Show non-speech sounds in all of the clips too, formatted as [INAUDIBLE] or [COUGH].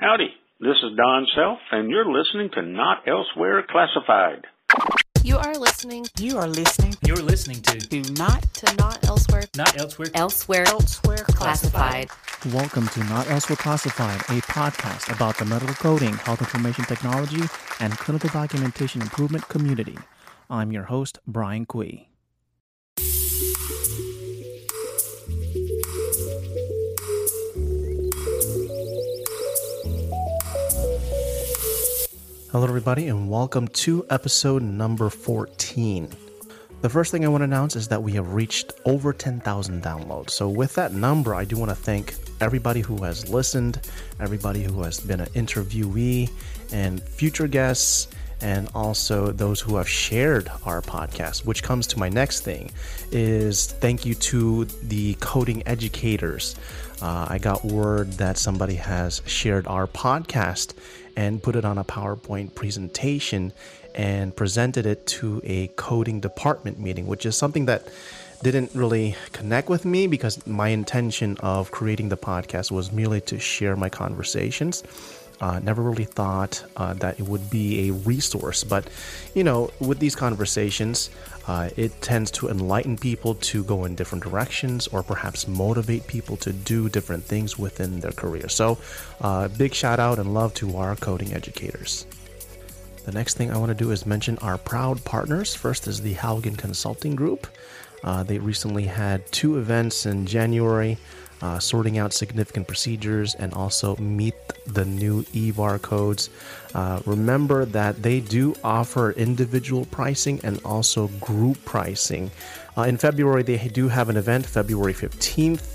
Howdy, this is Don Self, and you're listening to Not Elsewhere Classified. You are listening You are listening You're listening to to Not to Not Elsewhere Not Elsewhere. Elsewhere, Elsewhere classified. Welcome to Not Elsewhere Classified, a podcast about the medical coding, health information technology, and clinical documentation improvement community. I'm your host, Brian Quee. Hello, everybody, and welcome to episode number 14. The first thing I want to announce is that we have reached over 10,000 downloads. So, with that number, I do want to thank everybody who has listened, everybody who has been an interviewee, and future guests, and also those who have shared our podcast. Which comes to my next thing is thank you to the coding educators. Uh, I got word that somebody has shared our podcast and put it on a PowerPoint presentation and presented it to a coding department meeting, which is something that didn't really connect with me because my intention of creating the podcast was merely to share my conversations. Uh, never really thought uh, that it would be a resource, but you know, with these conversations, uh, it tends to enlighten people to go in different directions or perhaps motivate people to do different things within their career. So, uh, big shout out and love to our coding educators. The next thing I want to do is mention our proud partners. First is the Haugen Consulting Group. Uh, they recently had two events in January, uh, sorting out significant procedures and also meet the new EVAR codes. Uh, remember that they do offer individual pricing and also group pricing. Uh, in February, they do have an event, February 15th.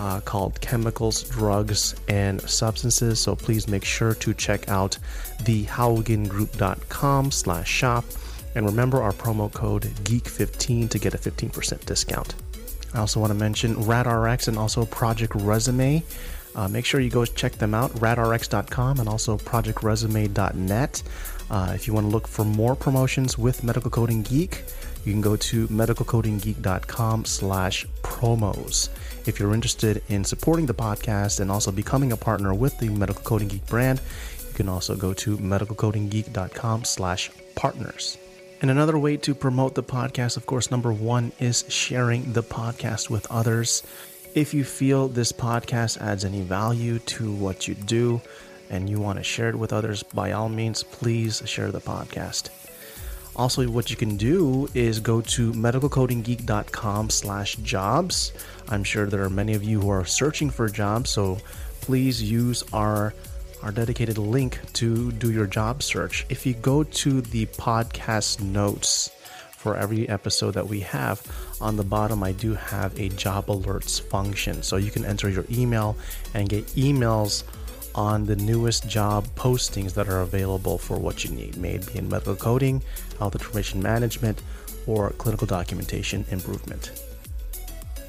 Uh, called chemicals, drugs, and substances. So please make sure to check out the slash shop. And remember our promo code GEEK15 to get a 15% discount. I also want to mention RadRx and also Project Resume. Uh, make sure you go check them out, radrx.com and also projectresume.net. Uh, if you want to look for more promotions with Medical Coding Geek, you can go to medicalcodinggeek.com slash promos. If you're interested in supporting the podcast and also becoming a partner with the Medical Coding Geek brand, you can also go to medicalcodinggeek.com slash partners. And another way to promote the podcast, of course, number one is sharing the podcast with others. If you feel this podcast adds any value to what you do and you want to share it with others, by all means, please share the podcast. Also, what you can do is go to medicalcodinggeek.com slash jobs. I'm sure there are many of you who are searching for jobs, so please use our our dedicated link to do your job search. If you go to the podcast notes for every episode that we have, on the bottom I do have a job alerts function. So you can enter your email and get emails on the newest job postings that are available for what you need, maybe in medical coding, health information management, or clinical documentation improvement.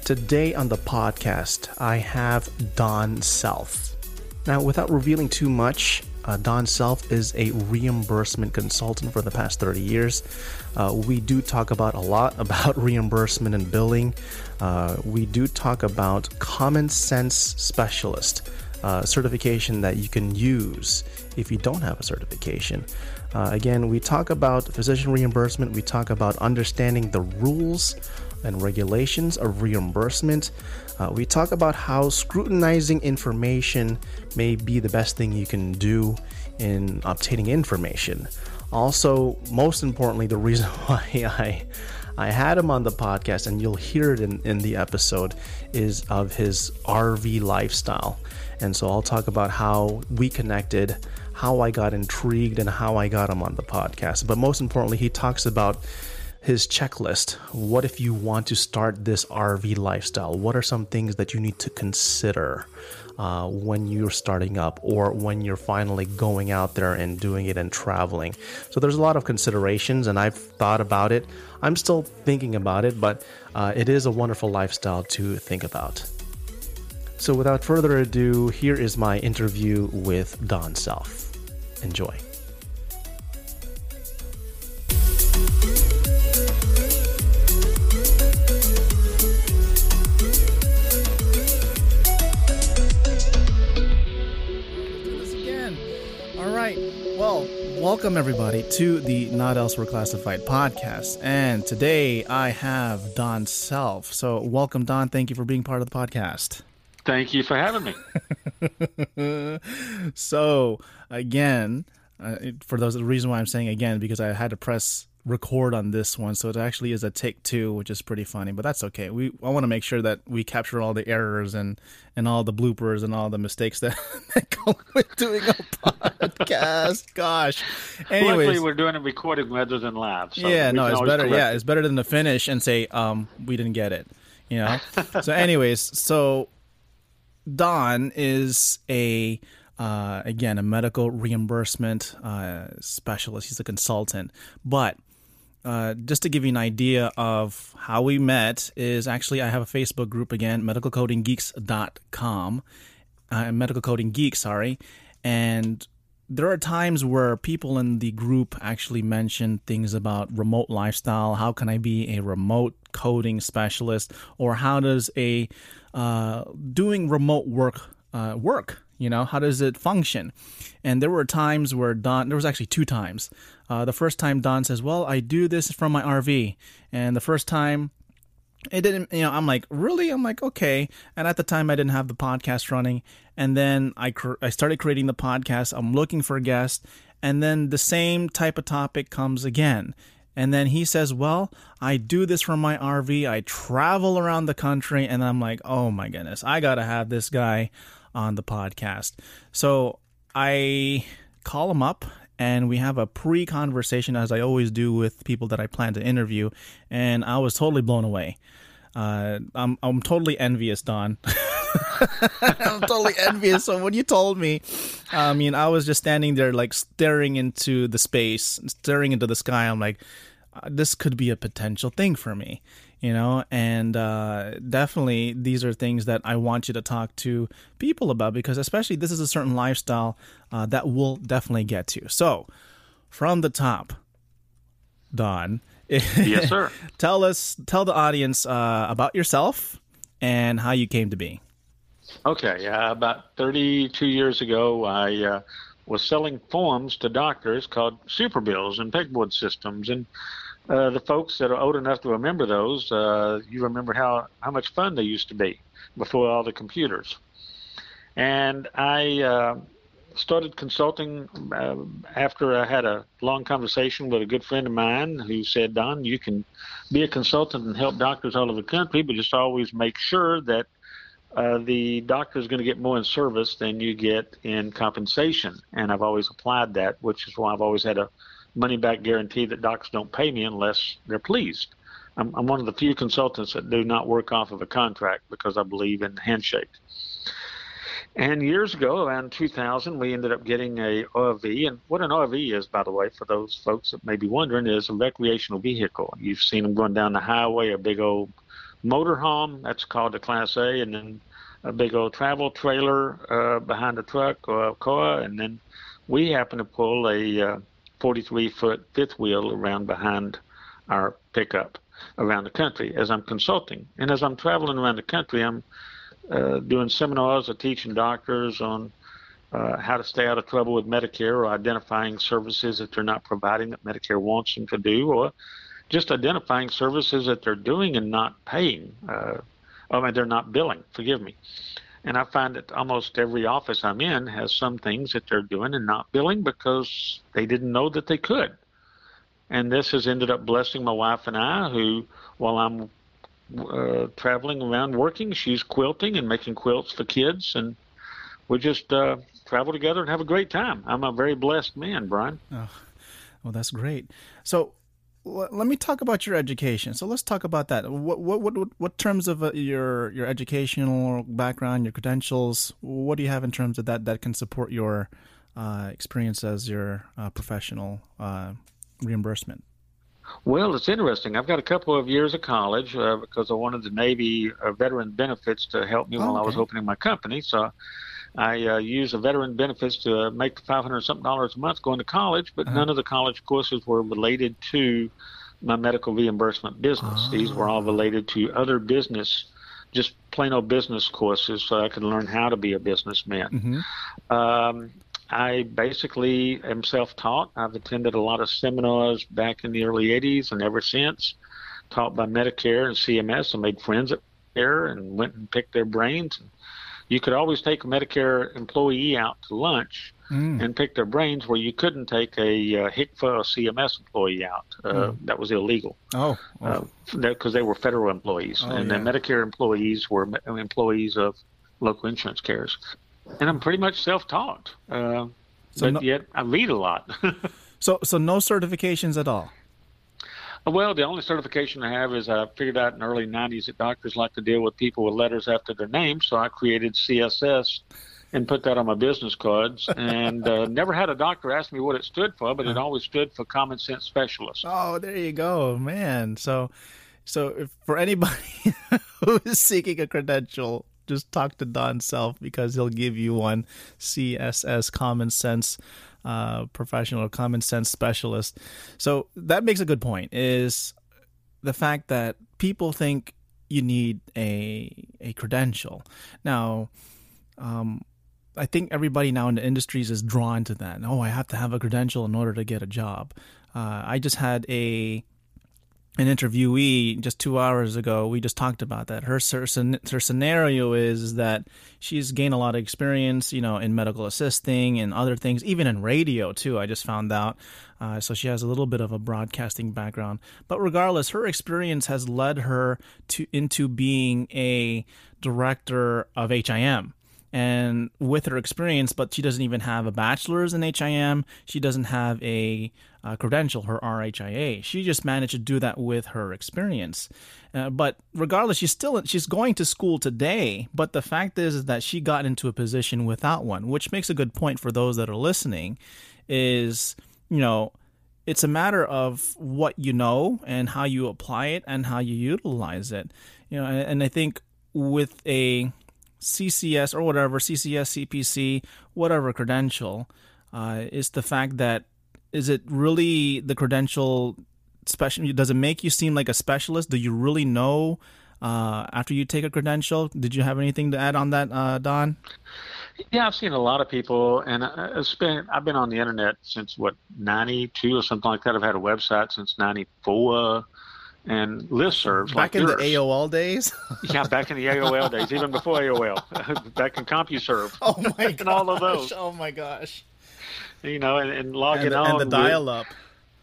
Today on the podcast, I have Don Self. Now, without revealing too much, uh, Don Self is a reimbursement consultant for the past 30 years. Uh, we do talk about a lot [LAUGHS] about reimbursement and billing. Uh, we do talk about common sense specialist uh, certification that you can use if you don't have a certification. Uh, again, we talk about physician reimbursement. We talk about understanding the rules and regulations of reimbursement. Uh, we talk about how scrutinizing information may be the best thing you can do in obtaining information. Also, most importantly, the reason [LAUGHS] why I I had him on the podcast, and you'll hear it in, in the episode, is of his RV lifestyle. And so I'll talk about how we connected, how I got intrigued, and how I got him on the podcast. But most importantly, he talks about his checklist. What if you want to start this RV lifestyle? What are some things that you need to consider uh, when you're starting up or when you're finally going out there and doing it and traveling? So there's a lot of considerations, and I've thought about it. I'm still thinking about it, but uh, it is a wonderful lifestyle to think about. So without further ado, here is my interview with Don Self. Enjoy. Well, welcome everybody to the Not Elsewhere Classified podcast. And today I have Don Self. So, welcome, Don. Thank you for being part of the podcast. Thank you for having me. [LAUGHS] so, again, uh, for those the reason why I'm saying again because I had to press record on this one, so it actually is a take two, which is pretty funny. But that's okay. We I want to make sure that we capture all the errors and and all the bloopers and all the mistakes that, [LAUGHS] that go with doing a podcast. [LAUGHS] Gosh. Anyways, Luckily, we're doing a recording rather than live. So yeah, no, it's better. Yeah, it's better than the finish and say um we didn't get it. You know. [LAUGHS] so, anyways, so Don is a uh, again, a medical reimbursement uh, specialist. He's a consultant. But uh, just to give you an idea of how we met is actually I have a Facebook group again, medicalcodinggeeks.com, uh, medical coding geek, sorry, and there are times where people in the group actually mention things about remote lifestyle. How can I be a remote coding specialist, or how does a uh, doing remote work uh, work? You know, how does it function? And there were times where Don, there was actually two times. Uh, the first time Don says, Well, I do this from my RV. And the first time it didn't, you know, I'm like, Really? I'm like, Okay. And at the time, I didn't have the podcast running. And then I, cr- I started creating the podcast. I'm looking for a guest. And then the same type of topic comes again. And then he says, Well, I do this from my RV. I travel around the country. And I'm like, Oh my goodness, I got to have this guy on the podcast. So I call him up and we have a pre conversation, as I always do with people that I plan to interview. And I was totally blown away. Uh, I'm, I'm totally envious, Don. [LAUGHS] I'm totally envious. So when you told me, I mean, I was just standing there, like staring into the space, staring into the sky. I'm like, uh, this could be a potential thing for me you know? And uh, definitely these are things that i want you to talk to people about because especially this is a certain lifestyle uh, that we'll definitely get to so from the top don [LAUGHS] yes sir. tell us tell the audience uh, about yourself and how you came to be. Okay about 32 years ago i uh, was selling forms to doctors called super bills and pegboard systems. And uh, the folks that are old enough to remember those, uh, you remember how, how much fun they used to be before all the computers. And I uh, started consulting uh, after I had a long conversation with a good friend of mine who said, Don, you can be a consultant and help doctors all over the country, but just always make sure that uh, the doctor is going to get more in service than you get in compensation. And I've always applied that, which is why I've always had a money back guarantee that docs don't pay me unless they're pleased. I'm, I'm one of the few consultants that do not work off of a contract because I believe in handshake. And years ago, around 2000, we ended up getting a RV. And what an RV is, by the way, for those folks that may be wondering, is a recreational vehicle. You've seen them going down the highway, a big old motorhome, that's called a Class A, and then a big old travel trailer uh, behind a truck or a car. And then we happen to pull a uh, 43 foot fifth wheel around behind our pickup around the country as I'm consulting. And as I'm traveling around the country, I'm uh, doing seminars or teaching doctors on uh, how to stay out of trouble with Medicare or identifying services that they're not providing that Medicare wants them to do, or just identifying services that they're doing and not paying. Uh, I mean, they're not billing, forgive me. And I find that almost every office I'm in has some things that they're doing and not billing because they didn't know that they could. And this has ended up blessing my wife and I, who, while I'm uh, traveling around working, she's quilting and making quilts for kids. And we just uh, travel together and have a great time. I'm a very blessed man, Brian. Oh, well, that's great. So, let me talk about your education. So let's talk about that. What what what what terms of uh, your your educational background, your credentials? What do you have in terms of that that can support your uh, experience as your uh, professional uh, reimbursement? Well, it's interesting. I've got a couple of years of college uh, because I wanted the Navy uh, veteran benefits to help me oh, while okay. I was opening my company. So I uh, use the veteran benefits to make 500 something dollars a month going to college, but uh-huh. none of the college courses were related to my medical reimbursement business. Oh. These were all related to other business, just plain old business courses, so I could learn how to be a businessman. Mm-hmm. Um, I basically am self-taught. I've attended a lot of seminars back in the early '80s and ever since, taught by Medicare and CMS. I made friends at there and went and picked their brains. You could always take a Medicare employee out to lunch mm. and pick their brains, where you couldn't take a uh, HCFA or CMS employee out. Uh, mm. That was illegal. Oh, because oh. uh, they were federal employees, oh, and yeah. the Medicare employees were employees of local insurance carriers. And I'm pretty much self-taught, uh, so but no, yet I read a lot. [LAUGHS] so, so no certifications at all. Well, the only certification I have is I figured out in the early 90s that doctors like to deal with people with letters after their name, so I created CSS and put that on my business cards. [LAUGHS] And uh, never had a doctor ask me what it stood for, but it always stood for Common Sense Specialist. Oh, there you go, man. So, so for anybody [LAUGHS] who is seeking a credential, just talk to Don Self because he'll give you one. CSS Common Sense uh, professional or common sense specialist. So that makes a good point. Is the fact that people think you need a a credential. Now, um, I think everybody now in the industries is drawn to that. Oh, I have to have a credential in order to get a job. Uh, I just had a an interviewee just two hours ago. We just talked about that. Her her, her scenario is that she's gained a lot of experience, you know, in medical assisting and other things, even in radio too. I just found out. Uh, so she has a little bit of a broadcasting background, but regardless, her experience has led her to into being a director of HIM and with her experience, but she doesn't even have a bachelor's in HIM. She doesn't have a, a credential, her RHIA. She just managed to do that with her experience. Uh, but regardless, she's still she's going to school today. But the fact is, is that she got into a position without one, which makes a good point for those that are listening. Is you know, it's a matter of what you know and how you apply it and how you utilize it. You know, and, and I think with a CCS or whatever, CCS, CPC, whatever credential, uh, is the fact that is it really the credential special? Does it make you seem like a specialist? Do you really know uh, after you take a credential? Did you have anything to add on that, uh, Don? Yeah, I've seen a lot of people, and I've been, I've been on the internet since what '92 or something like that. I've had a website since '94 and listservs back like in yours. the AOL days. [LAUGHS] yeah, back in the AOL days, even before AOL, [LAUGHS] back in CompuServe. Oh my [LAUGHS] and all of those. Oh my gosh. You know, and, and logging and the, on and the dial-up.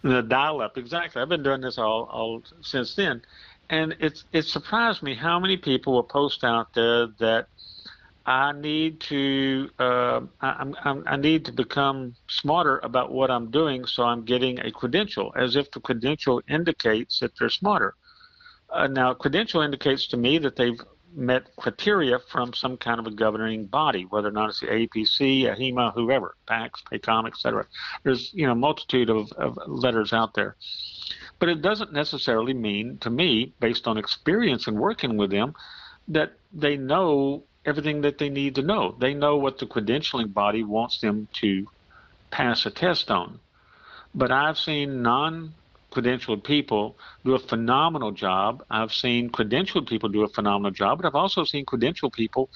The dial-up, exactly. I've been doing this all all since then, and it's it surprised me how many people will post out there that I need to uh, I, I need to become smarter about what I'm doing, so I'm getting a credential, as if the credential indicates that they're smarter. Uh, now, credential indicates to me that they've met criteria from some kind of a governing body, whether or not it's the AAPC, AHIMA, whoever, PACS, PACOM, etc. There's you know multitude of, of letters out there, but it doesn't necessarily mean to me, based on experience and working with them, that they know everything that they need to know. They know what the credentialing body wants them to pass a test on. But I've seen non credentialed people do a phenomenal job. I've seen credentialed people do a phenomenal job, but I've also seen credentialed people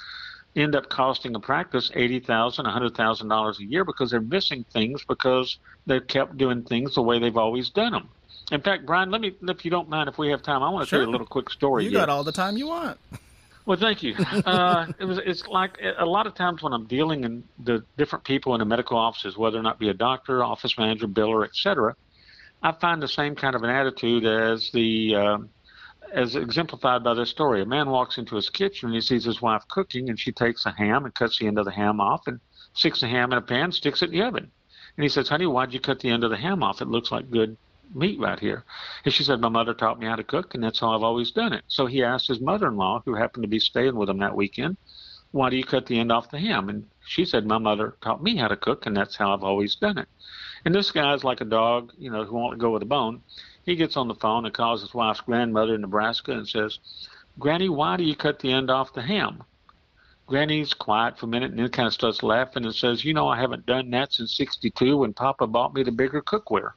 end up costing a practice eighty thousand, a hundred thousand dollars a year because they're missing things because they've kept doing things the way they've always done them. In fact, Brian, let me, if you don't mind, if we have time, I want to sure. tell you a little quick story. You here. got all the time you want. [LAUGHS] Well, thank you. Uh, it was. It's like a lot of times when I'm dealing in the different people in the medical offices, whether or not be a doctor, office manager, biller, etc. I find the same kind of an attitude as the uh, as exemplified by this story. A man walks into his kitchen and he sees his wife cooking, and she takes a ham and cuts the end of the ham off and sticks the ham in a pan, sticks it in the oven. And he says, "Honey, why'd you cut the end of the ham off? It looks like good meat right here. And she said, My mother taught me how to cook, and that's how I've always done it. So he asked his mother in law, who happened to be staying with him that weekend, Why do you cut the end off the ham? And she said, My mother taught me how to cook, and that's how I've always done it. And this guy's like a dog, you know, who won't go with a bone. He gets on the phone and calls his wife's grandmother in Nebraska and says, Granny, why do you cut the end off the ham? Granny's quiet for a minute and then kind of starts laughing and says, You know, I haven't done that since 62 when Papa bought me the bigger cookware.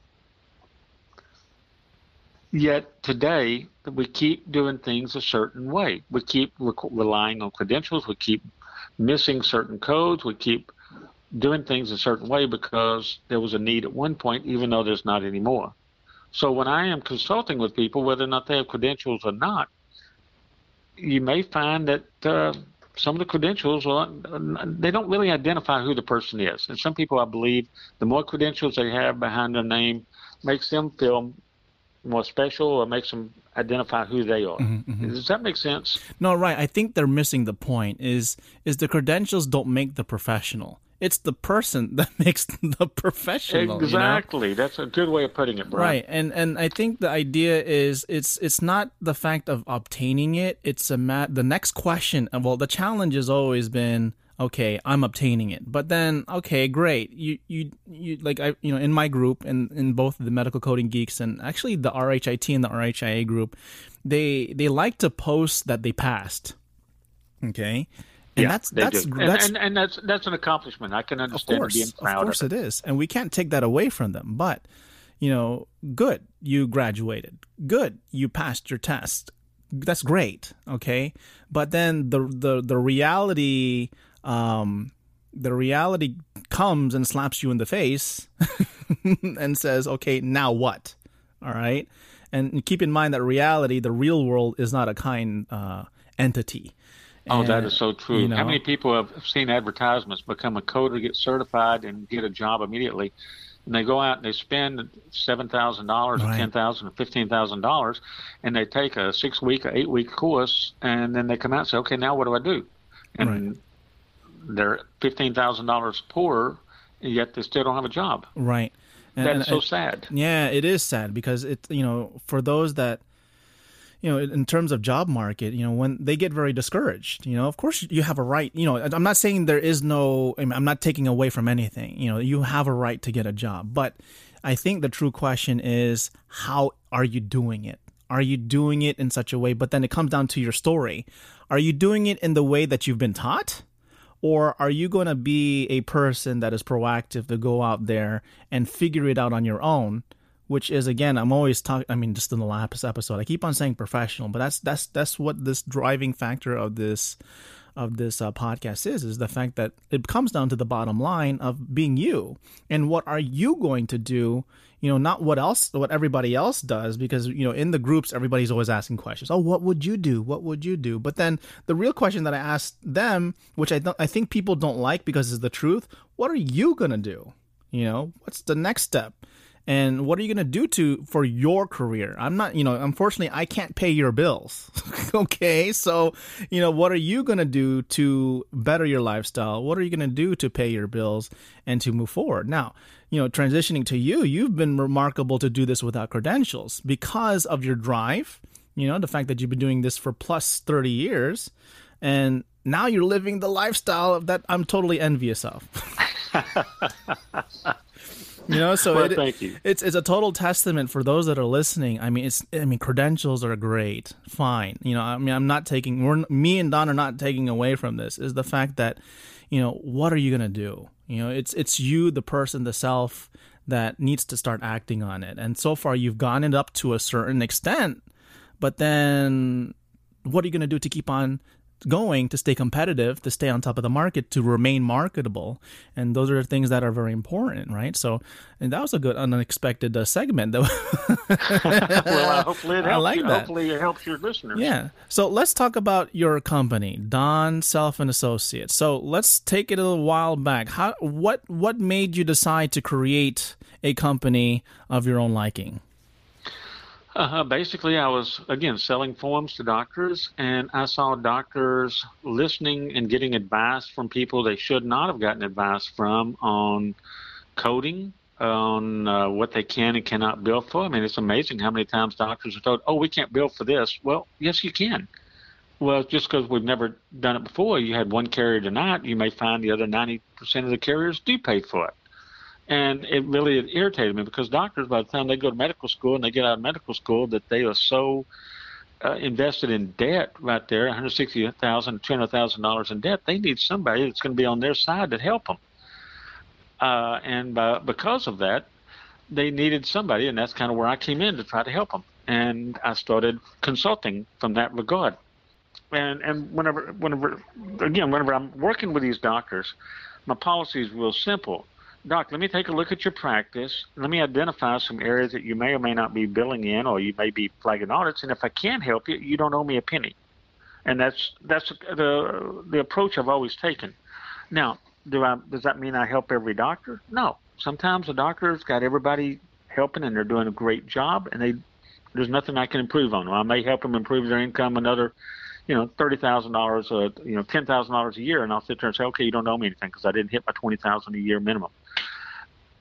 Yet today, we keep doing things a certain way. We keep re- relying on credentials. We keep missing certain codes. We keep doing things a certain way because there was a need at one point, even though there's not anymore. So when I am consulting with people, whether or not they have credentials or not, you may find that uh, some of the credentials are, they don't really identify who the person is. And some people, I believe, the more credentials they have behind their name makes them feel more special or makes them identify who they are. Mm-hmm, mm-hmm. Does that make sense? No, right. I think they're missing the point. Is is the credentials don't make the professional. It's the person [LAUGHS] that makes the professional. Exactly. You know? That's a good way of putting it, Brian. Right. And and I think the idea is it's it's not the fact of obtaining it. It's a mat. The next question. Well, the challenge has always been okay, I'm obtaining it. But then, okay, great. You you you like I you know in my group and in, in both the medical coding geeks and actually the RHIT and the RHIA group, they they like to post that they passed. Okay. And yeah, that's that's, that's and, and, and, that's that's an accomplishment. I can understand of course, being proud. Of course, of it. it is, and we can't take that away from them. But you know, good, you graduated. Good, you passed your test. That's great. Okay, but then the the the reality um, the reality comes and slaps you in the face [LAUGHS] and says, okay, now what? All right. And keep in mind that reality, the real world, is not a kind uh, entity. Oh, and, that is so true. You know, How many people have seen advertisements become a coder, get certified, and get a job immediately? And they go out and they spend seven thousand dollars, or ten thousand, or fifteen thousand dollars, and they take a six week, or eight week course, and then they come out and say, "Okay, now what do I do?" And right they're fifteen thousand dollars poorer, yet they still don't have a job. Right. And, That's so sad. Yeah, it is sad because it you know for those that you know in terms of job market you know when they get very discouraged you know of course you have a right you know i'm not saying there is no i'm not taking away from anything you know you have a right to get a job but i think the true question is how are you doing it are you doing it in such a way but then it comes down to your story are you doing it in the way that you've been taught or are you going to be a person that is proactive to go out there and figure it out on your own? Which is again, I'm always talking. I mean, just in the last episode, I keep on saying professional, but that's that's that's what this driving factor of this of this uh, podcast is is the fact that it comes down to the bottom line of being you. And what are you going to do you know not what else what everybody else does because you know in the groups everybody's always asking questions. Oh what would you do? What would you do? But then the real question that i asked them which i don't i think people don't like because it's the truth what are you going to do? You know what's the next step and what are you going to do to for your career? I'm not you know unfortunately i can't pay your bills [LAUGHS] okay? So you know what are you going to do to better your lifestyle? What are you going to do to pay your bills and to move forward? Now you know transitioning to you you've been remarkable to do this without credentials because of your drive you know the fact that you've been doing this for plus 30 years and now you're living the lifestyle that i'm totally envious of [LAUGHS] you know so well, it, thank you. it's it's a total testament for those that are listening. I mean it's i mean credentials are great. Fine. You know i mean i'm not taking we're me and don are not taking away from this is the fact that you know what are you going to do? You know it's it's you the person the self that needs to start acting on it. And so far you've gone it up to a certain extent but then what are you going to do to keep on going to stay competitive, to stay on top of the market, to remain marketable, and those are things that are very important, right? So, and that was a good unexpected uh, segment. [LAUGHS] well, uh, hopefully it [LAUGHS] helps. I like you. that. Hopefully it helps your listeners. Yeah. So let's talk about your company, Don Self and Associates. So let's take it a little while back. How what what made you decide to create a company of your own liking? Uh, basically, I was again selling forms to doctors, and I saw doctors listening and getting advice from people they should not have gotten advice from on coding, on uh, what they can and cannot bill for. I mean, it's amazing how many times doctors are told, "Oh, we can't bill for this." Well, yes, you can. Well, just because we've never done it before, you had one carrier tonight, you may find the other 90% of the carriers do pay for it. And it really irritated me because doctors, by the time they go to medical school and they get out of medical school, that they are so uh, invested in debt right there, one hundred sixty thousand, two hundred thousand dollars in debt. They need somebody that's going to be on their side to help them. Uh, and by, because of that, they needed somebody, and that's kind of where I came in to try to help them. And I started consulting from that regard. And and whenever whenever again whenever I'm working with these doctors, my policy is real simple. Doc, let me take a look at your practice. Let me identify some areas that you may or may not be billing in, or you may be flagging audits. And if I can help you, you don't owe me a penny. And that's that's the the approach I've always taken. Now, do I does that mean I help every doctor? No. Sometimes a doctor's got everybody helping, and they're doing a great job, and they there's nothing I can improve on them. I may help them improve their income another you know, thirty thousand dollars, you know, ten thousand dollars a year, and I'll sit there and say, okay, you don't owe me anything because I didn't hit my twenty thousand a year minimum,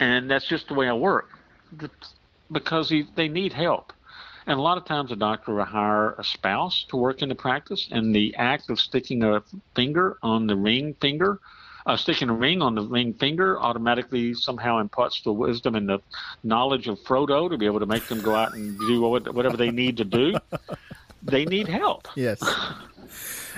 and that's just the way I work, because he, they need help, and a lot of times a doctor will hire a spouse to work in the practice, and the act of sticking a finger on the ring finger. Uh, sticking a ring on the ring finger automatically somehow imparts the wisdom and the knowledge of Frodo to be able to make them go out and do whatever they need to do [LAUGHS] they need help. Yes.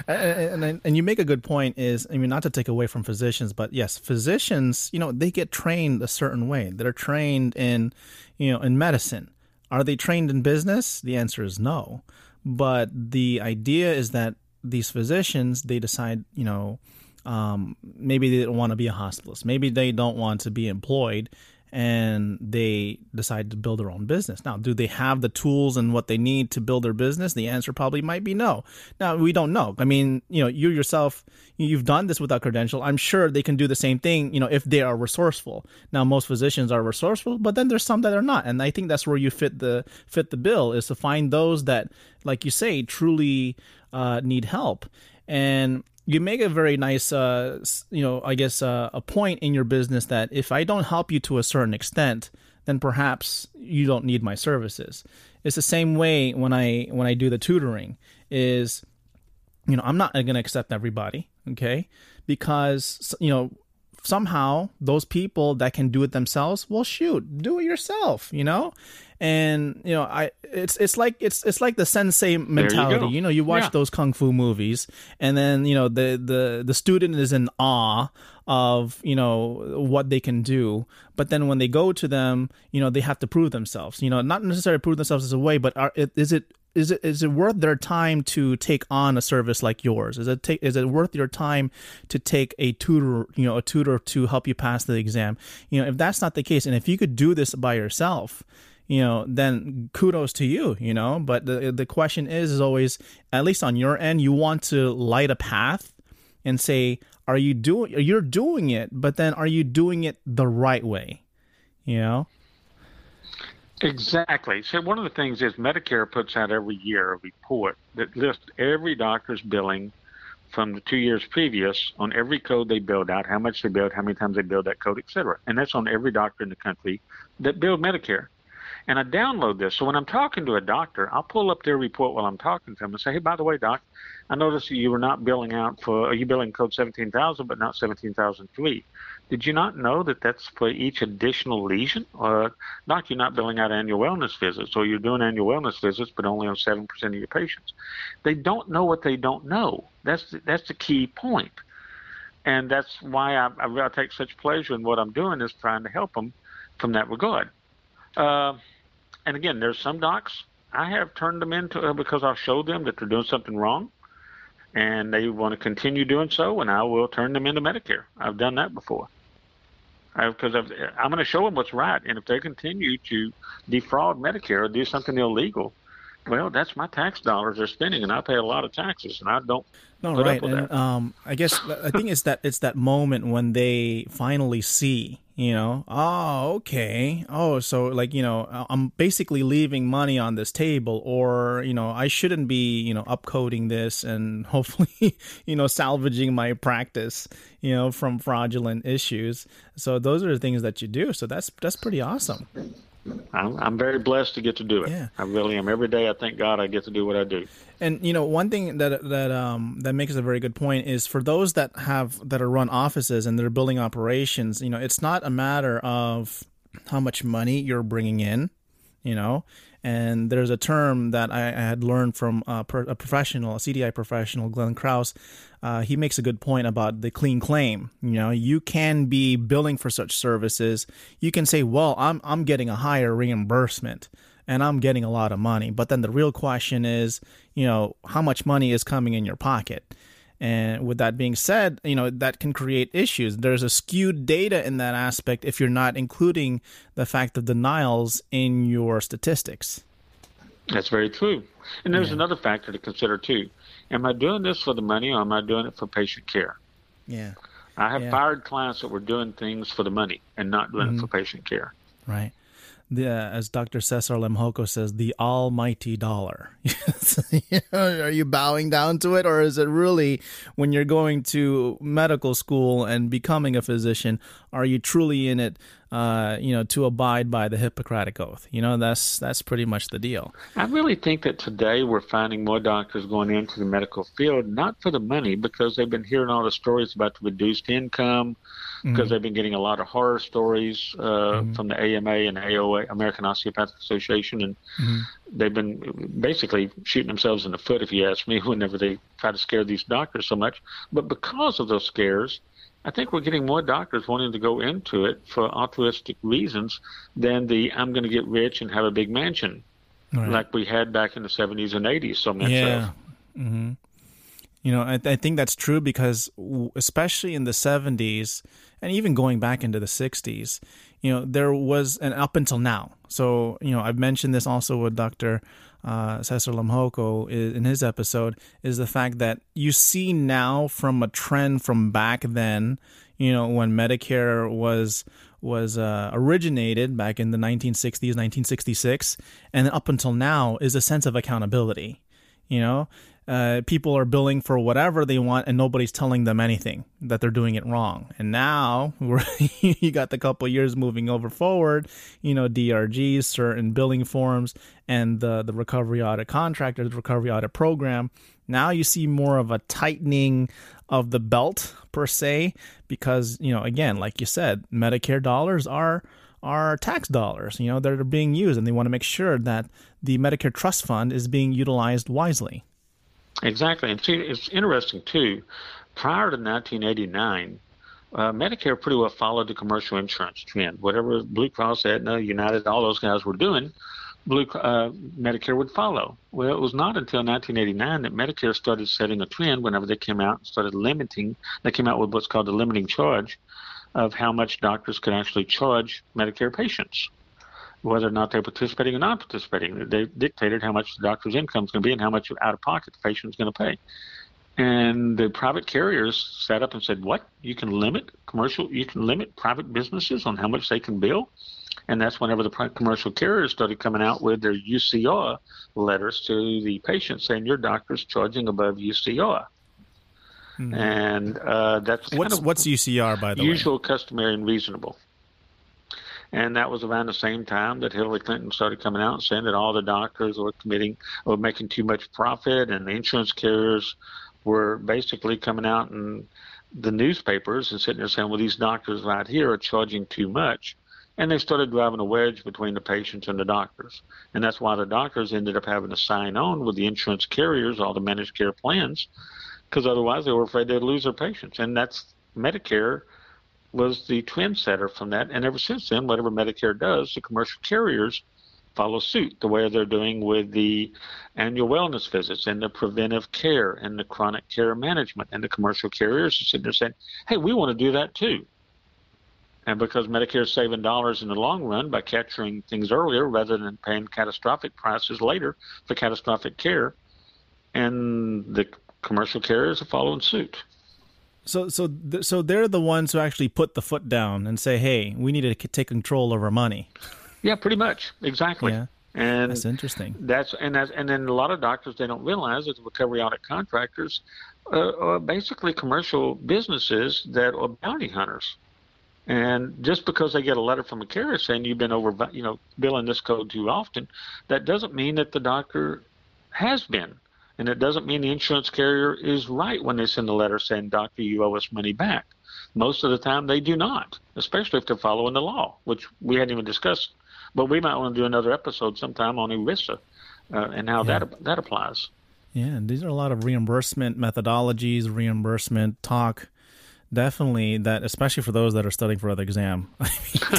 And, and, and you make a good point is i mean not to take away from physicians but yes physicians you know they get trained a certain way. They're trained in you know in medicine. Are they trained in business? The answer is no. But the idea is that these physicians they decide you know um, maybe they don't want to be a hospitalist. Maybe they don't want to be employed and they decide to build their own business. Now, do they have the tools and what they need to build their business? The answer probably might be no. Now, we don't know. I mean, you know, you yourself, you've done this without credential. I'm sure they can do the same thing, you know, if they are resourceful. Now, most physicians are resourceful, but then there's some that are not. And I think that's where you fit the fit the bill is to find those that, like you say, truly uh, need help. And you make a very nice, uh, you know, I guess uh, a point in your business that if I don't help you to a certain extent, then perhaps you don't need my services. It's the same way when I when I do the tutoring. Is you know I'm not going to accept everybody, okay? Because you know somehow those people that can do it themselves, well, shoot, do it yourself, you know and you know i it's it's like it's it's like the sensei mentality you, you, know you watch yeah. those kung fu movies and then you know the the the student is in awe of you know what they can do but then when they go to them you know they have to prove themselves you know not necessarily prove themselves as a way but are, is it is it is it worth their time to take on a service like yours? Is it take is it worth your time to take a tutor, you know, a tutor to help you pass the exam? You know, if that's not the case, and if you could do this by yourself, you know, then kudos to you, you know. But the the question is, is always, at least on your end, you want to light a path and say, are you doing? You're doing it, but then are you doing it the right way? You know. Exactly. So one of the things is Medicare puts out every year a report that lists every doctor's billing from the two years previous on every code they billed out, how much they billed, how many times they billed that code, et cetera. And that's on every doctor in the country that billed Medicare and I download this. So when I'm talking to a doctor, I'll pull up their report while I'm talking to them and say, hey, by the way, doc, I noticed you were not billing out for, are you billing code 17,000 but not 17,003? Did you not know that that's for each additional lesion? Or, doc, you're not billing out annual wellness visits, or you're doing annual wellness visits but only on 7% of your patients. They don't know what they don't know. That's the, that's the key point. And that's why I, I, I take such pleasure in what I'm doing is trying to help them from that regard. Uh, and again, there's some docs I have turned them into uh, because I'll show them that they're doing something wrong, and they want to continue doing so, and I will turn them into Medicare. I've done that before. Because I'm going to show them what's right, and if they continue to defraud Medicare or do something illegal, well, that's my tax dollars they're spending, and I pay a lot of taxes, and I don't. No, right, and um, I guess I think it's that it's that moment when they finally see you know oh okay. Oh so like you know i'm basically leaving money on this table or you know i shouldn't be you know upcoding this and [LAUGHS] hopefully you know salvaging my practice you know from fraudulent issues. So those are the things that you do. So that's that's pretty awesome I'm, I'm very blessed to get to do it. Yeah. I really am. Every day, I thank God I get to do what I do. And you know, one thing that that um, that makes a very good point is for those that have that are run offices and they're building operations. You know, it's not a matter of how much money you're bringing in. You know, and there's a term that I, I had learned from a, a, professional, a CDI professional, Glenn Krauss. Uh, he makes a good point about the clean claim. You know, you can be billing for such services. You can say, "Well, I'm I'm getting a higher reimbursement." and I'm getting a lot of money. But then the real question is, you know, how much money is coming in your pocket? And with that being said, you know, that can create issues. There's a skewed data in that aspect if you're not including the fact of denials in your statistics. That's very true. And there's yeah. another factor to consider too. Am I doing this for the money or am I doing it for patient care? Yeah. I have yeah. fired clients that were doing things for the money and not doing mm-hmm. it for patient care. Right the as Dr. Cesar Lemjoco says, the almighty dollar. [LAUGHS] [LAUGHS] Are you bowing down to it, or is it really when you're going to medical school and becoming a physician? Are you truly in it uh, you know, to abide by the Hippocratic Oath. You know, that's that's pretty much the deal. I really think that today we're finding more doctors going into the medical field not for the money because they've been hearing all the stories about the reduced income, because mm-hmm. they've been getting a lot of horror stories uh, mm-hmm. from the AMA and AOA, American Osteopathic Association, and mm-hmm. they've been basically shooting themselves in the foot, if you ask me, [LAUGHS] whenever they try to scare these doctors so much. But because of those scares I think we're getting more doctors wanting to go into it for altruistic reasons than the I'm going to get rich and have a big mansion, right. like we had back in the 70s and 80s. So much yeah. Mm-hmm. You know, I, I think that's true because, especially in the 70s and even going back into the 60s, you know, there was an up until now. So, you know, I've mentioned this also with Dr uh, Cesar Lemjoco in his episode is the fact that you see now from a trend from back then, you know, when Medicare was was uh, originated back in the 1960s, 1966, and up until now is a sense of accountability. You know, uh, people are billing for whatever they want and nobody's telling them anything that they're doing it wrong. And now [LAUGHS] you got the couple years moving over forward, you know, DRGs, certain billing forms, and the, the recovery audit contractor, the recovery audit program. Now you see more of a tightening of the belt per se, because, you know, again, like you said, Medicare dollars are are tax dollars, you know, that are being used, and they want to make sure that the Medicare trust fund is being utilized wisely. Exactly, and see, it's interesting too. Prior to 1989, uh, Medicare pretty well followed the commercial insurance trend. Whatever Blue Cross, Aetna, United, all those guys were doing, Blue uh, Medicare would follow. Well, it was not until 1989 that Medicare started setting a trend. Whenever they came out and started limiting, they came out with what's called the limiting charge of how much doctors could actually charge Medicare patients whether or not they're participating or not participating. They dictated how much the doctor's income is going to be and how much out of pocket the patient is going to pay. And the private carriers sat up and said, "What? You can limit commercial? You can limit private businesses on how much they can bill?" And that's whenever the commercial carriers started coming out with their UCR letters to the patient saying, "Your doctor's charging above UCR." Mm-hmm. And uh, that's what's what's UCR by the usual, way? Usual, customary, and reasonable. And that was around the same time that Hillary Clinton started coming out and saying that all the doctors were committing were making too much profit, and the insurance carriers were basically coming out in the newspapers and sitting there saying, "Well, these doctors right here are charging too much." And they started driving a wedge between the patients and the doctors. And that's why the doctors ended up having to sign on with the insurance carriers, all the managed care plans, because otherwise they were afraid they'd lose their patients. And that's Medicare was the trendsetter from that. And ever since then, whatever Medicare does, the commercial carriers follow suit the way they're doing with the annual wellness visits and the preventive care and the chronic care management. And the commercial carriers are sitting there saying, hey, we want to do that too. And because Medicare is saving dollars in the long run by capturing things earlier rather than paying catastrophic prices later for catastrophic care, and the commercial carriers are following suit. So so th- so they're the ones who actually put the foot down and say, "Hey, we need to take control over money." Yeah, pretty much, exactly. Yeah. And that's interesting. That's and that's and then a lot of doctors they don't realize that the recovery audit contractors uh, are basically commercial businesses that are bounty hunters. And just because they get a letter from a carrier saying you've been over, you know, billing this code too often, that doesn't mean that the doctor has been. And it doesn't mean the insurance carrier is right when they send a letter saying, Doctor, you owe us money back. Most of the time they do not, especially if they're following the law, which we hadn't even discussed. But we might want to do another episode sometime on ERISA uh, and how yeah. that that applies. Yeah, and these are a lot of reimbursement methodologies, reimbursement talk definitely that especially for those that are studying for other exam. [LAUGHS] I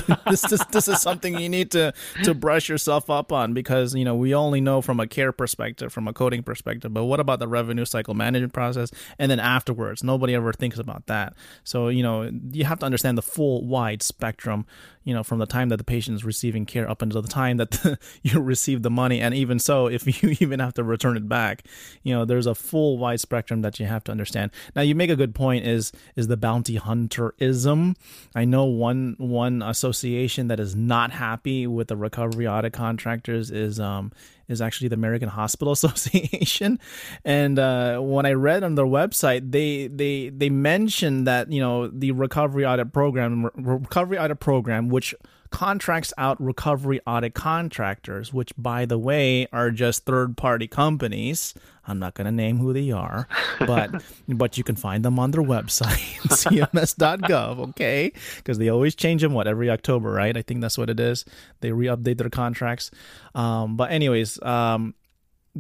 mean, this is this is something you need to to brush yourself up on because you know we only know from a care perspective from a coding perspective but what about the revenue cycle management process and then afterwards? Nobody ever thinks about that. So you know you have to understand the full wide spectrum you know from the time that the patient is receiving care up until the time that [LAUGHS] the, you receive the money. And even so if [LAUGHS] you even have to return it back you know there's a full wide spectrum that you have to understand. Now you make a good point is is the bounty hunterism. I know one one association that is not happy with the recovery audit contractors is um is actually the American Hospital [LAUGHS] Association, and uh, when I read on their website, they they they mentioned that you know the recovery audit program, recovery audit program, which contracts out recovery audit contractors, which, by the way, are just third party companies. I'm not going to name who they are, but [LAUGHS] but you can find them on their website, [LAUGHS] cms.gov, okay? Because they always change them, what, every October, right? I think that's what it is. They re update their contracts. Um, but, anyways, um,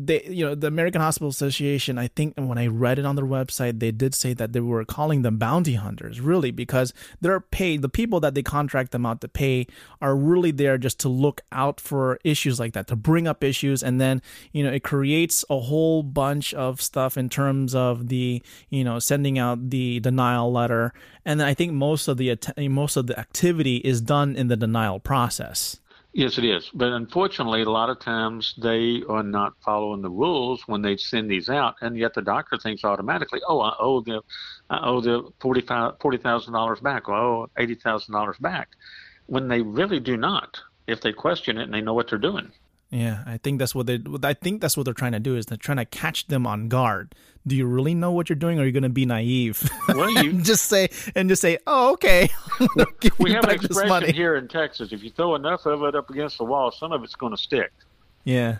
they you know the American Hospital Association I think when I read it on their website they did say that they were calling them bounty hunters really because they're paid the people that they contract them out to pay are really there just to look out for issues like that to bring up issues. And then you know it creates a whole bunch of stuff in terms of the you know sending out the denial letter. And I think most of the most of the activity is done in the denial process Yes, it is. But unfortunately, a lot of times they are not following the rules when they send these out, and yet the doctor thinks automatically, "Oh, I owe the, I owe the forty thousand dollars back, or I owe eighty thousand dollars back," when they really do not. If they question it and they know what they're doing. Yeah, I think that's what they. I think that's what they're trying to do is they're trying to catch them on guard. Do you really know what you're doing, or are you going to be naive? Well, you [LAUGHS] just say and just say, "Oh, okay." [LAUGHS] we have an expression here in Texas: if you throw enough of it up against the wall, some of it's going to stick. Yeah,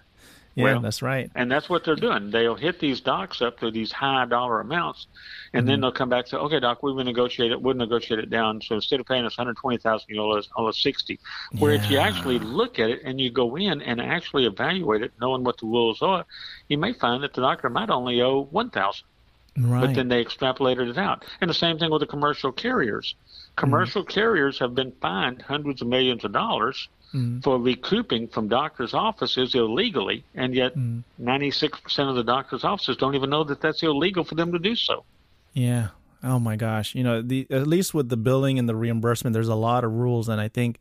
yeah, well, that's right. And that's what they're doing. They'll hit these docs up to these high dollar amounts, and mm-hmm. then they'll come back and say, "Okay, doc, we will negotiate it. We'll negotiate it down. So instead of paying us one hundred twenty thousand, you'll owe us sixty. Where yeah. if you actually look at it and you go in and actually evaluate it, knowing what the rules are, you may find that the doctor might only owe one thousand. Right. But then they extrapolated it out. And the same thing with the commercial carriers. Commercial mm-hmm. carriers have been fined hundreds of millions of dollars mm. for recouping from doctors' offices illegally, and yet mm. 96% of the doctors' offices don't even know that that's illegal for them to do so. Yeah. Oh my gosh. You know, the at least with the billing and the reimbursement, there's a lot of rules, and I think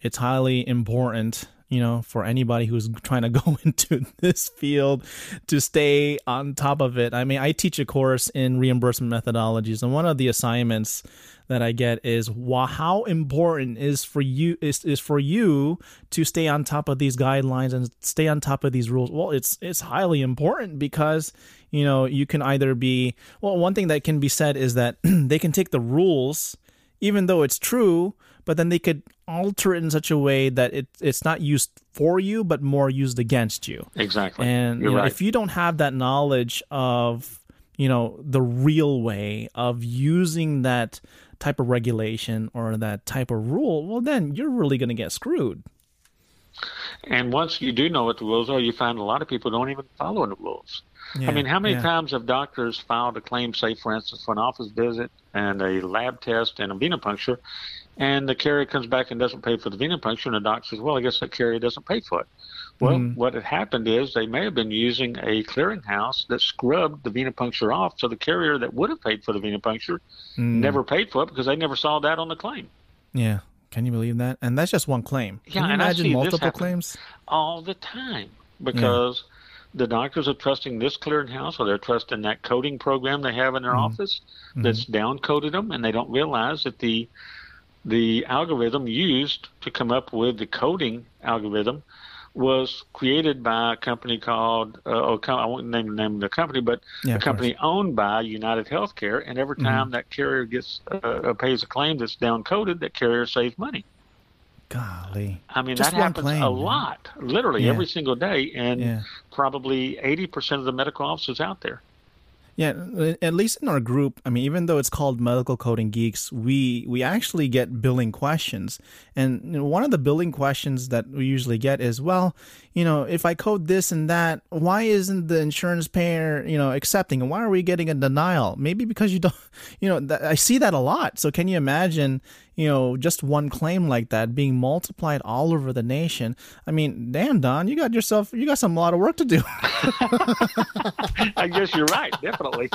it's highly important you know, for anybody who's [LAUGHS] trying to go [LAUGHS] into this field to stay on top of it. I mean, I teach a course in reimbursement methodologies, and one of the assignments that I get is how important is for you is, is for you to stay on top of these guidelines and stay on top of these rules. Well, it's it's highly important because you know you can either be well. One thing that can be said is that [CLEARS THROAT] they can take the rules, even though it's true, but then they could alter it in such a way that it it's not used for you, but more used against you. Exactly. And you know, right. if you don't have that knowledge of you know the real way of using that type of regulation or that type of rule, well, then you're really going to get screwed. And once you do know what the rules are, you find a lot of people don't even follow the rules. Yeah, I mean, how many yeah. times have doctors filed a claim, say, for instance, for an office visit and a lab test and a venipuncture, and the carrier comes back and doesn't pay for the venipuncture, and the doctor says, well, I guess that carrier doesn't pay for it. Well, mm-hmm. what had happened is they may have been using a clearinghouse that scrubbed the venipuncture off, so the carrier that would have paid for the venipuncture mm. never paid for it because they never saw that on the claim. Yeah. Can you believe that? And that's just one claim. Yeah, Can you and imagine multiple claims? All the time because yeah. the doctors are trusting this clearinghouse or they're trusting that coding program they have in their mm-hmm. office that's mm-hmm. down coded them, and they don't realize that the the algorithm used to come up with the coding algorithm was created by a company called, uh, oh, I won't name the name of the company, but yeah, a company course. owned by United Healthcare. And every time mm-hmm. that carrier gets uh, uh, pays a claim that's down coded, that carrier saves money. Golly. I mean, Just that happens claim, a man. lot, literally yeah. every single day, and yeah. probably 80% of the medical offices out there. Yeah, at least in our group, I mean, even though it's called Medical Coding Geeks, we we actually get billing questions, and one of the billing questions that we usually get is, well, you know, if I code this and that, why isn't the insurance payer, you know, accepting, and why are we getting a denial? Maybe because you don't, [LAUGHS] you know, th- I see that a lot. So can you imagine, you know, just one claim like that being multiplied all over the nation? I mean, damn, Don, you got yourself, you got some lot of work to do. [LAUGHS] I guess you're right, definitely.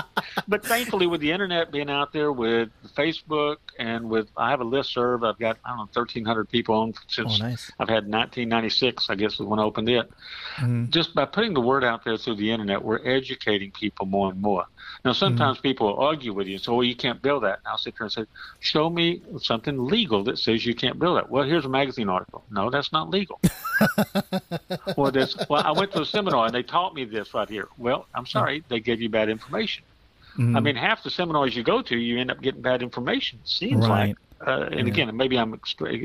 But thankfully, with the internet being out there, with Facebook, and with I have a list serve, I've got I don't know 1,300 people on since Oh, nice. I've had 1996. I guess was when I opened it. Mhm. Just by putting the word out there through the internet, we're educating people more and more. Now, sometimes people will argue with you and say, "Well, you can't build that." And I'll sit there and say, "Show me something legal that says you can't build it. Well, here's a magazine article. No, that's not legal. [LAUGHS] well, this, well, I went to a seminar and they taught me this right here. Well, I'm sorry, they gave you bad information. I mean, half the seminars you go to, you end up getting bad information. Seems Right. like, uh, and again, maybe I'm extra-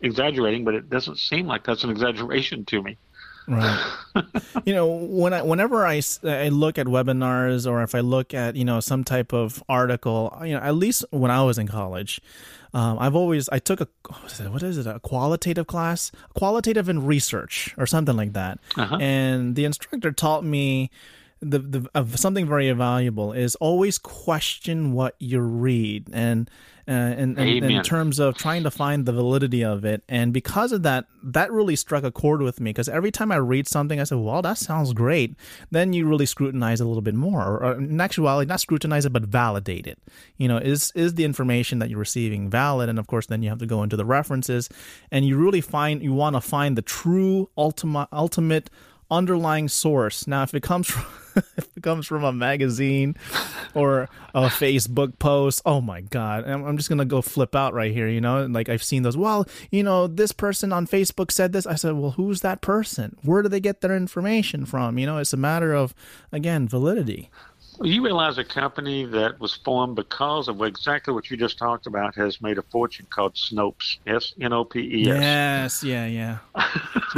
exaggerating, but it doesn't seem like that's an exaggeration to me. Right. [LAUGHS] you know, when I, whenever I, I look at webinars or if I look at, you know, some type of article, you know, at least when I was in college, um, I've always, I took a, what is it, what is it, a qualitative class? Qualitative in research or something like that. Uh-huh. And the instructor taught me the, the of something very valuable is always question what you read and uh, in, in, in terms of trying to find the validity of it. And because of that that really struck a chord with me because every time i read something i said well that sounds great. Then you really scrutinize a little bit more or, or in actuality not scrutinize it but validate it. You know is is the information that you're receiving valid? And of course then you have to go into the references and you really find you want to find the true ultimate ultimate underlying source. Now, if it comes from [LAUGHS] if it comes from a magazine or a Facebook post, oh my god, I'm, just gonna go flip out right here. You know, like I've seen those. Well, you know, this person on Facebook said this. I said, well, who's that person? Where do they get their information from? You know, it's a matter of again validity. You realize a company that was formed because of exactly what you just talked about has made a fortune called Snopes. S N O P E S. Yes, yeah, yeah,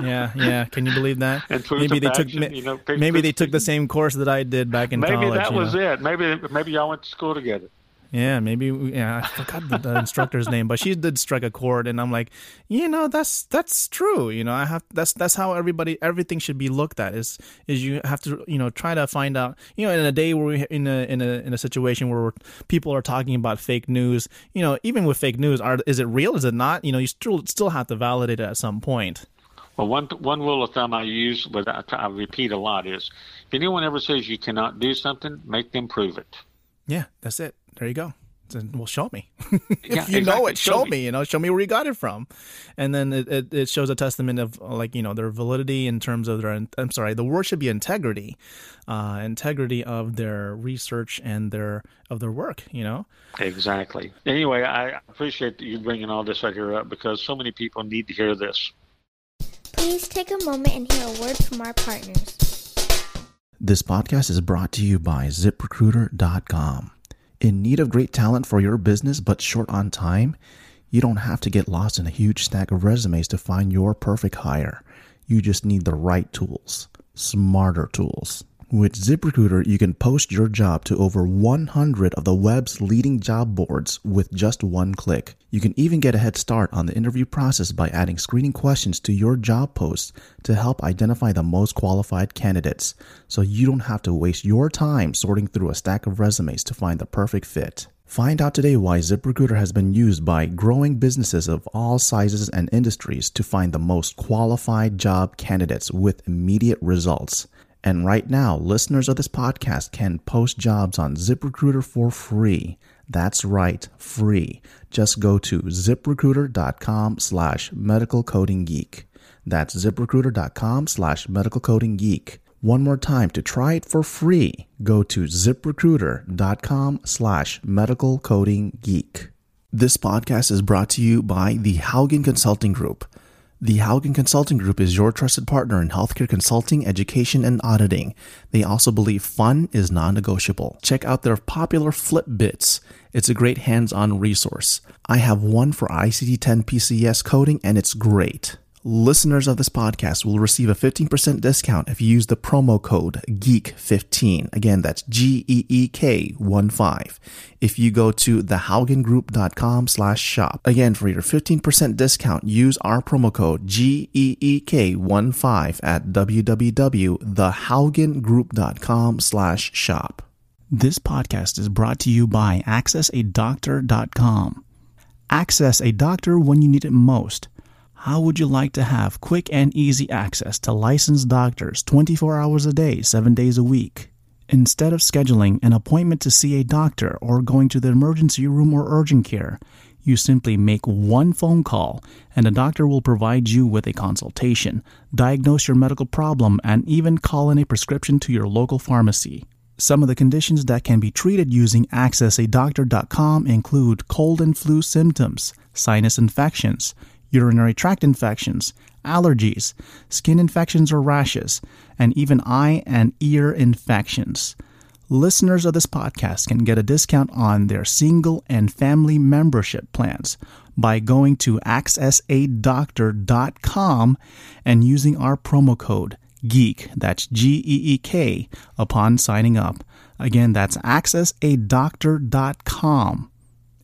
yeah, yeah. Can you believe that? [LAUGHS] And maybe they took you know, maybe they took the [LAUGHS] same course that I did back in Maybe college. that was know? it. Maybe maybe y'all went to school together. Yeah, maybe. we- Yeah, I forgot the, the [LAUGHS] instructor's name, but she did strike a chord, and I'm like, you know, that's that's true. You know, I have that's that's how everybody everything should be looked at. Is is you have to you know try to find out. You know, in a day where we in a in a in a situation where people are talking about fake news. You know, even with fake news, are is it real? Is it not? You know, you still still have to validate it at some point. Well, one one rule of thumb I use, but I, I repeat a lot, is if anyone ever says you cannot do something, make them prove it. Yeah, that's it. There you go. Then, well, show me. [LAUGHS] Yeah, if you know it, show, me. You know, show me where you got it from, and then it, it, it shows a testament of like you know their validity in terms of their. I'm sorry, the word should be integrity, uh, integrity of their research and their of their work. You know. Exactly. Anyway, I appreciate you bringing all this right here up because so many people need to hear this. Please take a moment and hear a word from our partners. This podcast is brought to you by ziprecruiter.com. In need of great talent for your business but short on time? You don't have to get lost in a huge stack of resumes to find your perfect hire. You just need the right tools, smarter tools. With ZipRecruiter, you can post your job to over 100 of the web's leading job boards with just one click. You can even get a head start on the interview process by adding screening questions to your job posts to help identify the most qualified candidates, so you don't have to waste your time sorting through a stack of resumes to find the perfect fit. Find out today why ZipRecruiter has been used by growing businesses of all sizes and industries to find the most qualified job candidates with immediate results. And right now, listeners of this podcast can post jobs on ZipRecruiter for free. That's right, free. Just go to ziprecruiter.com slash medical coding geek. That's ziprecruiter.com slash medical coding geek. One more time to try it for free. Go to ziprecruiter.com slash medical coding geek. This podcast is brought to you by the Haugen Consulting Group. The Haugen Consulting Group is your trusted partner in healthcare consulting, education, and auditing. They also believe fun is non negotiable. Check out their popular Flip Bits. It's a great hands on resource. I have one for ICD 10 PCS coding, and it's great. Listeners of this podcast will receive a 15% discount if you use the promo code GEEK15. Again, that's G E E K 1 5. If you go to thehaugengroup.com slash shop. Again, for your 15% discount, use our promo code G E E K 1 5 at www.thehaugengroup.com slash shop. This podcast is brought to you by AccessADoctor.com. Access a doctor when you need it most. How would you like to have quick and easy access to licensed doctors 24 hours a day, 7 days a week? Instead of scheduling an appointment to see a doctor or going to the emergency room or urgent care, you simply make one phone call and a doctor will provide you with a consultation, diagnose your medical problem, and even call in a prescription to your local pharmacy. Some of the conditions that can be treated using accessadoctor.com include cold and flu symptoms, sinus infections, urinary tract infections, allergies, skin infections or rashes, and even eye and ear infections. Listeners of this podcast can get a discount on their single and family membership plans by going to accessadoctor.com and using our promo code GEEK, that's G E E K, upon signing up. Again, that's accessadoctor.com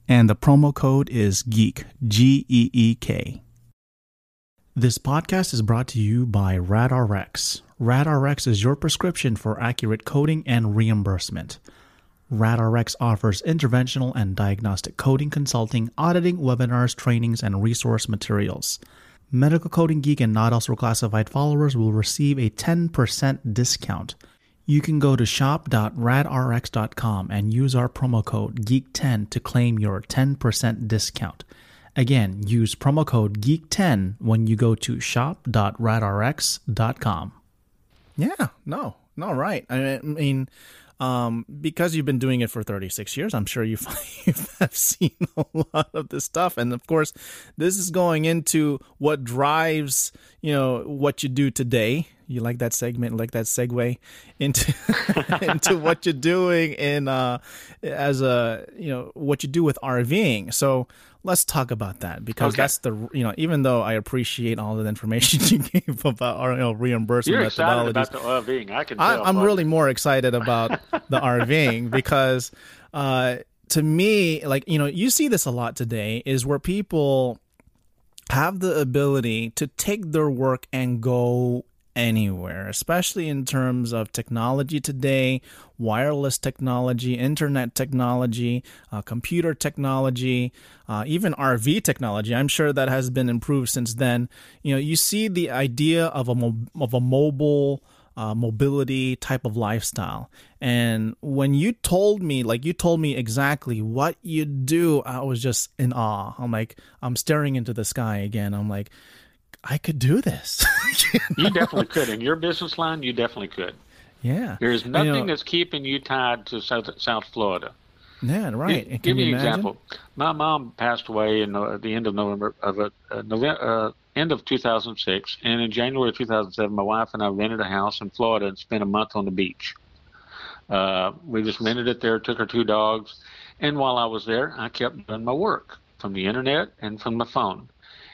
and the promo code is GEEK, G E E K. This podcast is brought to you by RadRx. RadRx is your prescription for accurate coding and reimbursement. RadRx offers interventional and diagnostic coding consulting, auditing, webinars, trainings, and resource materials. Medical Coding Geek and Not Elsewhere Classified followers will receive a 10% discount. You can go to shop.radrx.com and use our promo code GEEK10 to claim your 10% discount. Again, use promo code GEEK10 when you go to shop.radrx.com. Yeah, no, no, right. I mean, um, because you've been doing it for 36 years, I'm sure you've, [LAUGHS] seen a lot of this stuff. And of course, this is going into what drives, you know, what you do today. You like that segment, like that segue into [LAUGHS] into what you're doing in uh, as a you know what you do with RVing. So let's talk about that because okay. that's the you know even though I appreciate all the information [LAUGHS] you gave about our you know, reimbursement You're methodologies. about the RVing. I can. I, am really more excited about the [LAUGHS] RVing because uh, to me, like you know, you see this a lot today is where people have the ability to take their work and go anywhere, especially in terms of technology today, wireless technology, internet technology, uh, computer technology, uh, even RV technology. I'm sure that has been improved since then. You know, you see the idea of a mo- of a mobile uh, mobility type of lifestyle. And when you told me, like you told me exactly what you do, I was just in awe. I'm like, I'm staring into the sky again. I'm like, I could do this. [LAUGHS] you, know? you, definitely could. In your business line, you definitely could. Yeah. There's nothing you know, that's keeping you tied to South, South Florida. Yeah, right. Give, give me an example. My mom passed away in uh, the end of November of uh, November, uh, end of 2006, and in January of 2007, my wife and I rented a house in Florida and spent a month on the beach. Uh, we just rented it there, took our two dogs, and while I was there, I kept doing my work from the internet and from my phone.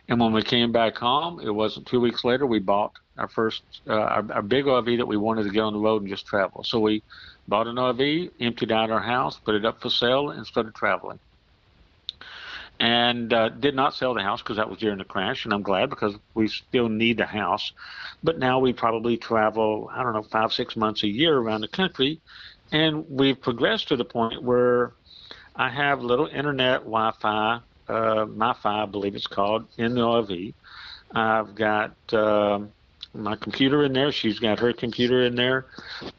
And when we came back home, it wasn't two weeks later we bought our first uh, our, our big RV that we wanted to get on the road and just travel. So we bought an RV, emptied out our house, put it up for sale, and started traveling. And uh, did not sell the house because that was during the crash, and I'm glad because we still need the house. But now we probably travel, I don't know, five, six months a year around the country, and we've progressed to the point where I have little internet Wi-Fi uh, MiFi, I believe it's called, in the RV. I've got uh, my computer in there. She's got her computer in there.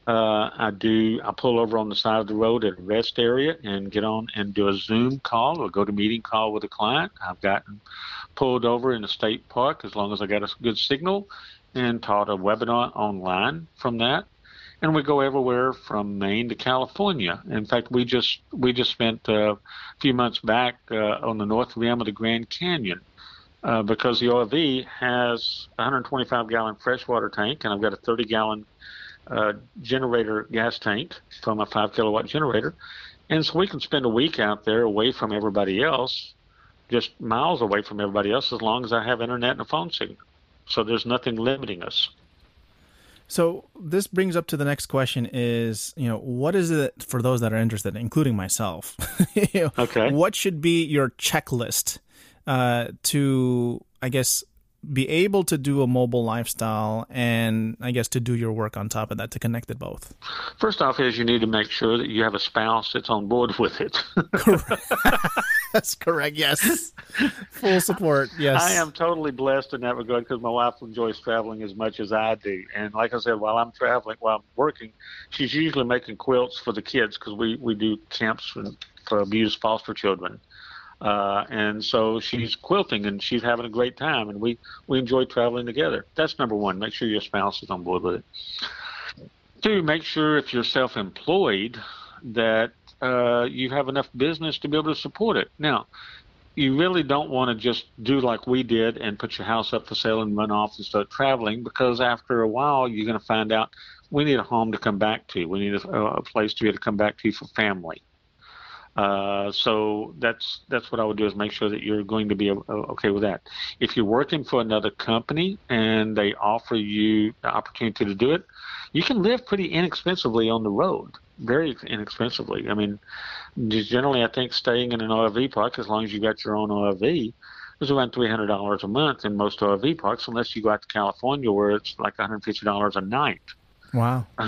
Uh, I do. I pull over on the side of the road at a rest area and get on and do a Zoom call or GoToMeeting call with a client. I've gotten pulled over in a state park as long as I got a good signal and taught a webinar online from that and we go everywhere from Maine to California. In fact, we just we just spent uh, a few months back uh, on the north rim of the Grand Canyon uh, because the RV has a 125 gallon freshwater tank, and I've got a 30 gallon uh, generator gas tank from a five kilowatt generator, and so we can spend a week out there away from everybody else, just miles away from everybody else, as long as I have internet and a phone signal. So there's nothing limiting us. So this brings up to the next question: Is you know what is it for those that are interested, including myself? [LAUGHS] you know, Okay. What should be your checklist uh, to, I guess, be able to do a mobile lifestyle, and I guess to do your work on top of that to connect it both? First off, is you need to make sure that you have a spouse that's on board with it. [LAUGHS] That's correct. Yes, [LAUGHS] full support. Yes, I am totally blessed in that regard because my wife enjoys traveling as much as I do. And like I said, while I'm traveling, while I'm working, she's usually making quilts for the kids because we, we do camps for, for abused foster children. Uh, and so she's quilting and she's having a great time, and we, we enjoy traveling together. That's number one. Make sure your spouse is on board with it. Two, make sure if you're self employed that uh, you have enough business to be able to support it. Now, you really don't want to just do like we did and put your house up for sale and run off and start traveling because after a while you're going to find out we need a home to come back to. We need a, a place to be able to come back to for family. Uh, so that's that's what I would do is make sure that you're going to be uh, okay with that. If you're working for another company and they offer you the opportunity to do it, you can live pretty inexpensively on the road, very inexpensively. I mean, generally, I think staying in an RV park, as long as you got your own RV, is around three hundred dollars a month in most RV parks, unless you go out to California where it's like one hundred fifty dollars a night. Wow. [LAUGHS]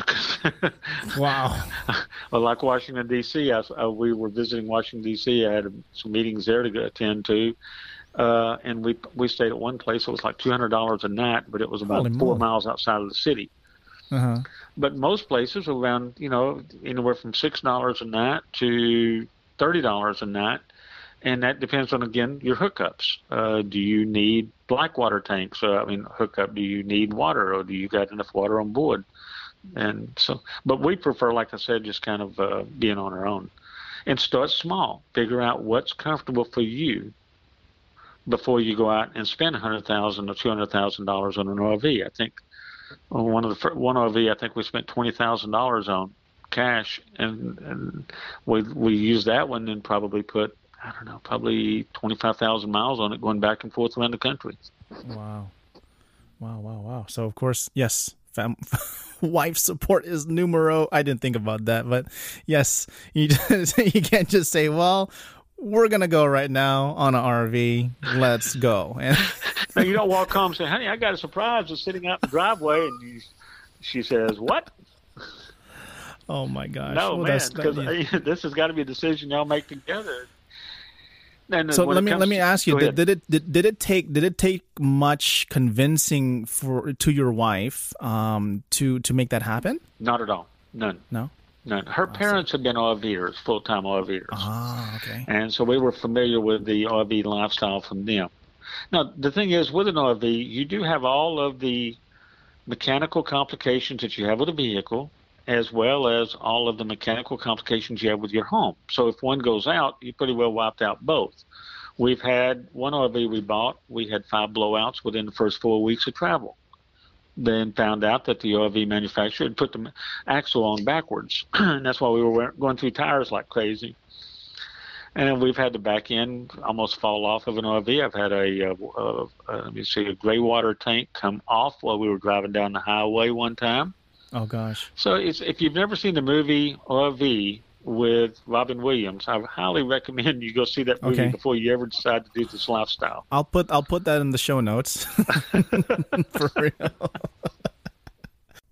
Wow. [LAUGHS] well, like Washington D.C., I, uh, we were visiting Washington D.C. I had some meetings there to attend to, uh, and we we stayed at one place. It was like two hundred dollars a night, but it was about Holy four moly. miles outside of the city. Uh-huh. But most places are around, you know, anywhere from six dollars a night to thirty dollars a night, and that depends on again your hookups. Uh, do you need black water tanks? Uh, I mean, hookup. Do you need water, or do you got enough water on board? And so, but we prefer, like I said, just kind of uh, being on our own, and start small. Figure out what's comfortable for you before you go out and spend hundred thousand or two hundred thousand dollars on an RV. I think well, one of the one RV I think we spent twenty thousand dollars on cash, and, and we we used that one and probably put I don't know probably twenty five thousand miles on it going back and forth around the country. Wow. Wow, wow, wow. So of course, yes, fam- [LAUGHS] wife support is numero. I didn't think about that, but yes, you [LAUGHS] just, you can't just say, "Well, we're to go right now on an RV. Let's go." [LAUGHS] And Now you don't walk home and say, "Honey, I got a surprise. It's sitting out in the driveway," and you, she says, "What?" oh my gosh. No, Well, man, because that- this has got to be a decision y'all make together. So let me comes let me ask you did, did it did, did it take did it take much convincing for to your wife um to to make that happen Not at all. None. no None. Her parents have been RVers, full time RVers. ah okay And so we were familiar with the RV lifestyle from them. Now, the thing is, with an RV, you do have all of the mechanical complications that you have with a vehicle, as well as all of the mechanical complications you have with your home. So if one goes out, you pretty well wiped out both. We've had one RV we bought, we had five blowouts within the first four weeks of travel. Then found out that the RV manufacturer had put the axle on backwards. [CLEARS THROAT] and that's why we were going through tires like crazy. And we've had the back end almost fall off of an RV. I've had a, uh, uh, uh, let me see, a gray water tank come off while we were driving down the highway one time. Oh gosh So it's, if you've never seen the movie RV with Robin Williams, I highly recommend you go see that movie Okay. before you ever decide to do this lifestyle. I'll put I'll put that in the show notes. [LAUGHS] For real.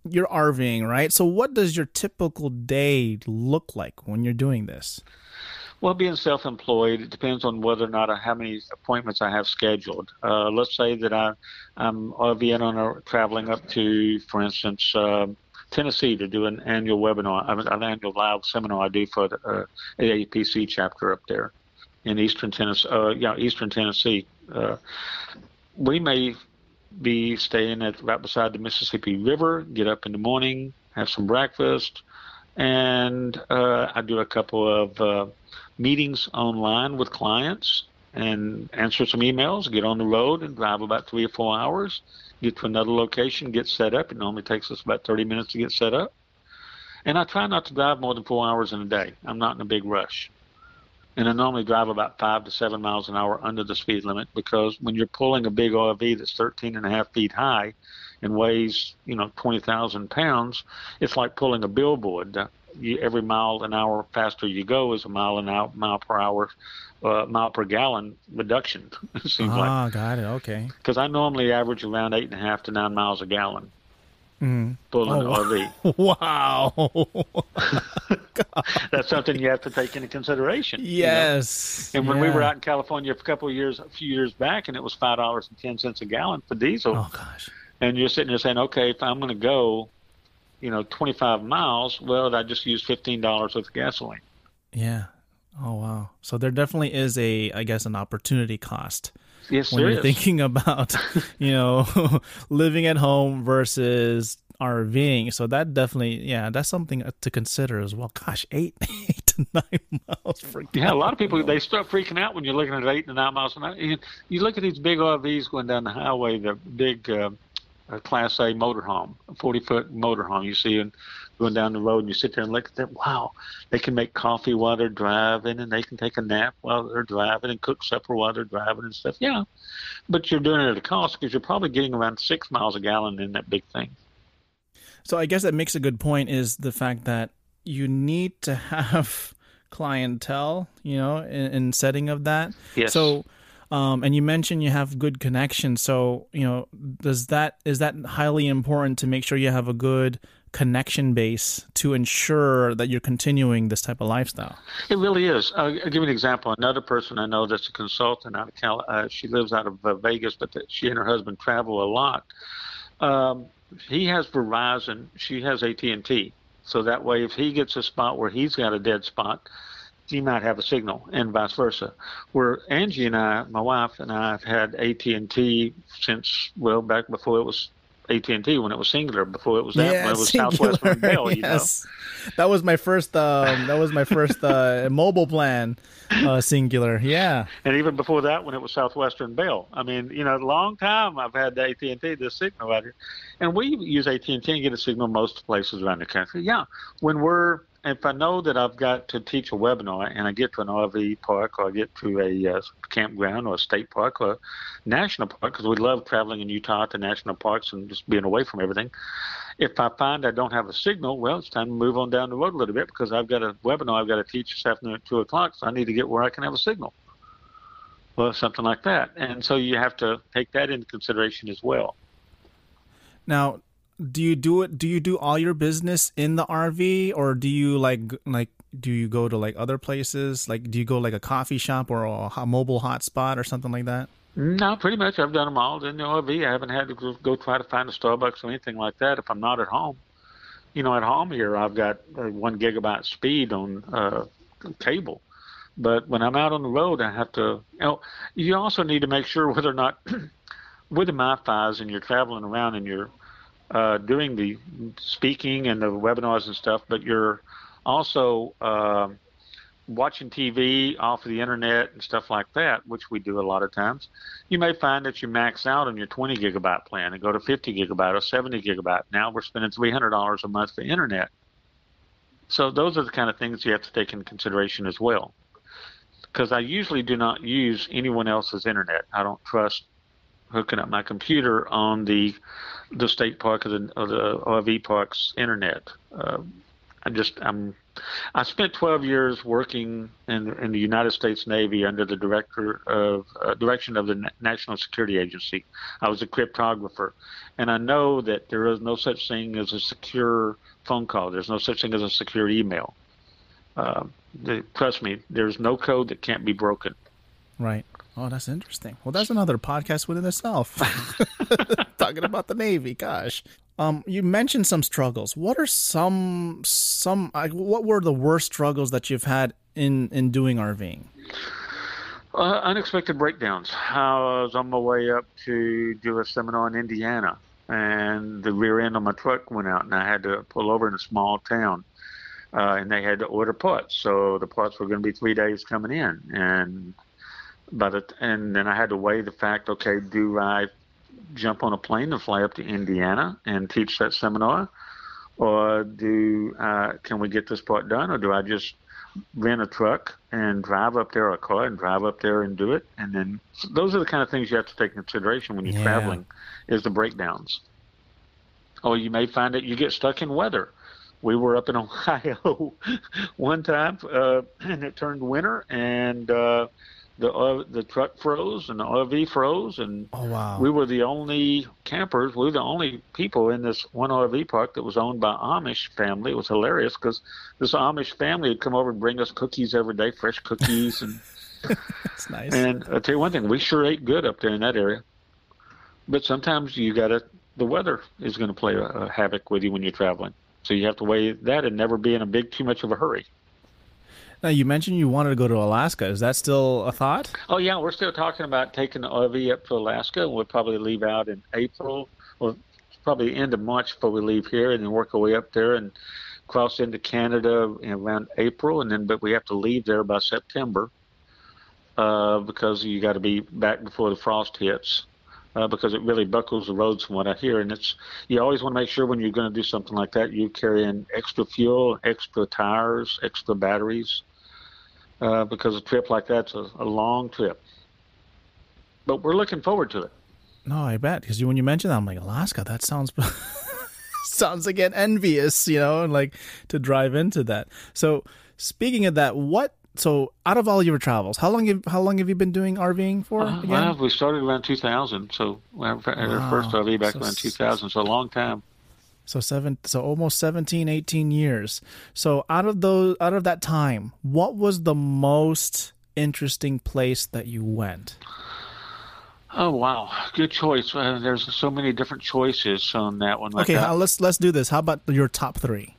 You're RVing, right? So what does your typical day look like when you're doing this? Well, being self-employed, it depends on whether or not I, how many appointments I have scheduled. Uh, let's say that I, I'm RVing on a traveling up to, for instance, um Tennessee to do an annual webinar, an annual live seminar I do for the uh, AAPC chapter up there in Eastern Tennessee. Uh, yeah, Eastern Tennessee. Uh, we may be staying at right beside the Mississippi River. Get up in the morning, have some breakfast, and uh, I do a couple of uh, meetings online with clients and answer some emails. Get on the road and drive about three or four hours. Get to another location, get set up. It normally takes us about 30 minutes to get set up. And I try not to drive more than four hours in a day. I'm not in a big rush. and I normally drive about five to seven miles an hour under the speed limit because when you're pulling a big RV that's 13 and a half feet high and weighs, you know, 20,000 pounds, it's like pulling a billboard. You, every mile an hour faster you go is a mile an hour, mile per hour, uh, mile per gallon reduction. [LAUGHS] It seems like Ah, got it. Okay. because I normally average around eight and a half to nine miles a gallon Mm. pulling Oh, an RV. [LAUGHS] Wow. [LAUGHS] That's something you have to take into consideration. you know? yes. And when we were out in California a couple of years, a few years back, and it was five dollars and ten cents a gallon for diesel, Oh gosh. and you're sitting there saying, okay, if I'm going to go, you know, 25 miles, well, I just use fifteen dollars worth of gasoline. Yeah. Oh wow. So there definitely is a, I guess, an opportunity cost Yes, when you're is. thinking [LAUGHS] about, you know, [LAUGHS] living at home versus RVing. So that definitely, yeah, that's something to consider as well. Gosh, eight, [LAUGHS] eight to nine miles Yeah, a lot of people they start freaking out when you're looking at eight to nine miles an hour. You, you look at these big RVs going down the highway, the big uh, uh, Class A motorhome, a 40 foot motorhome. You see and going down the road, and you sit there and look at them. Wow, they can make coffee while they're driving, and they can take a nap while they're driving, and cook supper while they're driving and stuff. Yeah, but you're doing it at a cost because you're probably getting around six miles a gallon in that big thing. So I guess that makes a good point is the fact that you need to [LAUGHS] have clientele, you know, in, in setting of that. Yes. So, um, and you mentioned you have good connections. So, you know, does that is that highly important to make sure you have a good connection base to ensure that you're continuing this type of lifestyle? It really is. I'll, I'll give you an example. Another person I know that's a consultant out of Cal. Uh, she lives out of uh, Vegas, but that she and her husband travel a lot. Um, he has Verizon. She has AT and T. So that way, if he gets a spot where he's got a dead spot, he might have a signal, and vice versa. Where Angie and I, my wife and I, have had AT and T since well back before it was AT and T when it was Cingular. Before it was that when it was Southwestern Bell. You [LAUGHS] know. yes. That was my first. Um, that was my first uh, mobile plan, uh, Cingular. Yeah. and even before that, when it was Southwestern Bell. I mean, you know, a long time I've had the AT and T, the signal out here, and we use AT and T and get a signal most places around the country. Yeah, when we're if I know that I've got to teach a webinar and I get to an RV park or I get to a uh, campground or a state park or a national park, because we love traveling in Utah to national parks and just being away from everything. If I find I don't have a signal, well, it's time to move on down the road a little bit because I've got a webinar I've got to teach this afternoon at 2 o'clock, so I need to get where I can have a signal. Well, something like that. And so you have to take that into consideration as well. Now, do you do it? Do you do all your business in the RV, or do you like like do you go to like other places? Like, do you go like a coffee shop or a mobile hotspot or something like that? No, pretty much. I've done them all in the RV. I haven't had to go, try to find a Starbucks or anything like that if I'm not at home. You know, at home here, I've got uh, one gigabyte speed on uh, cable. But when I'm out on the road, I have to. You know, you also need to make sure whether or not [CLEARS THROAT] with the MiFi's and you're traveling around and you're uh, doing the speaking and the webinars and stuff, but you're also uh, watching TV off of the internet and stuff like that, which we do a lot of times, you may find that you max out on your 20 gigabyte plan and go to 50 gigabyte or 70 gigabyte. Now we're spending $300 a month for internet. So those are the kind of things you have to take into consideration as well. Because I usually do not use anyone else's internet. I don't trust hooking up my computer on the the state park or the, or the RV park's internet. Uh, I just I'm I spent 12 years working in in the United States Navy under the director of uh, direction of the National Security Agency. I was a cryptographer, and I know that there is no such thing as a secure phone call. There's no such thing as a secure email. Uh, the, trust me, there's no code that can't be broken. Right. Oh, that's interesting. Well, that's another podcast within itself. [LAUGHS] [LAUGHS] Talking about the Navy. Gosh. Um, you mentioned some struggles. What are some some? uh, What were the worst struggles that you've had in in doing RVing? Uh, unexpected breakdowns. I was on my way up to do a seminar in Indiana, and the rear end of my truck went out, and I had to pull over in a small town. Uh, and they had to order parts, so the parts were going to be three days coming in, and but the and then I had to weigh the fact. Okay, do I jump on a plane and fly up to Indiana and teach that seminar, or do uh, can we get this part done, or do I just rent a truck and drive up there or a car and drive up there and do it. And then so those are the kind of things you have to take into consideration when you're Yeah. traveling is the breakdowns. Or you may find that you get stuck in weather. We were up in [LAUGHS] Ohio one time, uh, [CLEARS THROAT] and it turned winter, and uh, the uh, the truck froze and the RV froze, and Oh wow. we were the only campers. We were the only people in this one RV park that was owned by Amish family. It was hilarious because this Amish family would come over and bring us cookies every day, fresh cookies, and [LAUGHS] That's nice. and I'll tell you one thing: we sure ate good up there in that area. But sometimes you got to. The weather is going to play a, a havoc with you when you're traveling, so you have to weigh that and never be in a big too much of a hurry. Now you mentioned you wanted to go to Alaska. Is that still a thought? Oh yeah, we're still talking about taking the RV up to Alaska, we'll probably leave out in April, or probably end of March before we leave here, and then work our way up there and cross into Canada around April, and then but we have to leave there by September uh, because you got to be back before the frost hits. Uh, because it really buckles the roads from what I hear, and it's you always want to make sure when you're going to do something like that, you carry in extra fuel, extra tires, extra batteries, uh, because a trip like that's a, a long trip. But we're looking forward to it. No, I bet because when you mentioned that, I'm like Alaska. That sounds [LAUGHS] sounds again envious, you know, and like to drive into that. So speaking of that, what? So out of all your travels, how long have how long have you been doing RVing for? Uh, well, we started around 2000, so our Wow. first RV back So around 2000, so a long time. So seven, so almost 17, 18 years. So out of those, out of that time, what was the most interesting place that you went? Oh wow, good choice. Uh, there's so many different choices on that one. Like Okay, that. uh, let's let's do this. How about your top three?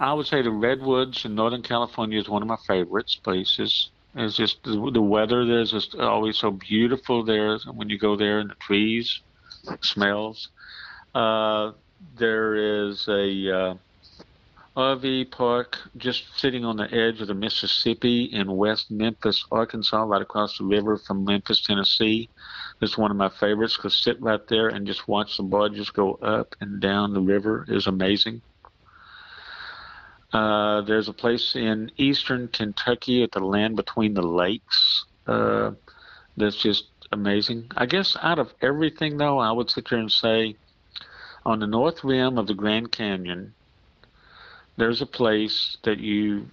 I would say the redwoods in Northern California is one of my favorites places. It's just the, the weather there's just always so beautiful there when you go there and the trees, smells. Uh, there is a uh, RV park just sitting on the edge of the Mississippi in West Memphis, Arkansas, right across the river from Memphis, Tennessee. It's one of my favorites because sit right there and just watch the barges go up and down the river is amazing. Uh, there's a place in eastern Kentucky at the land between the lakes uh, that's just amazing. I guess out of everything, though, I would sit there and say on the north rim of the Grand Canyon, there's a place that you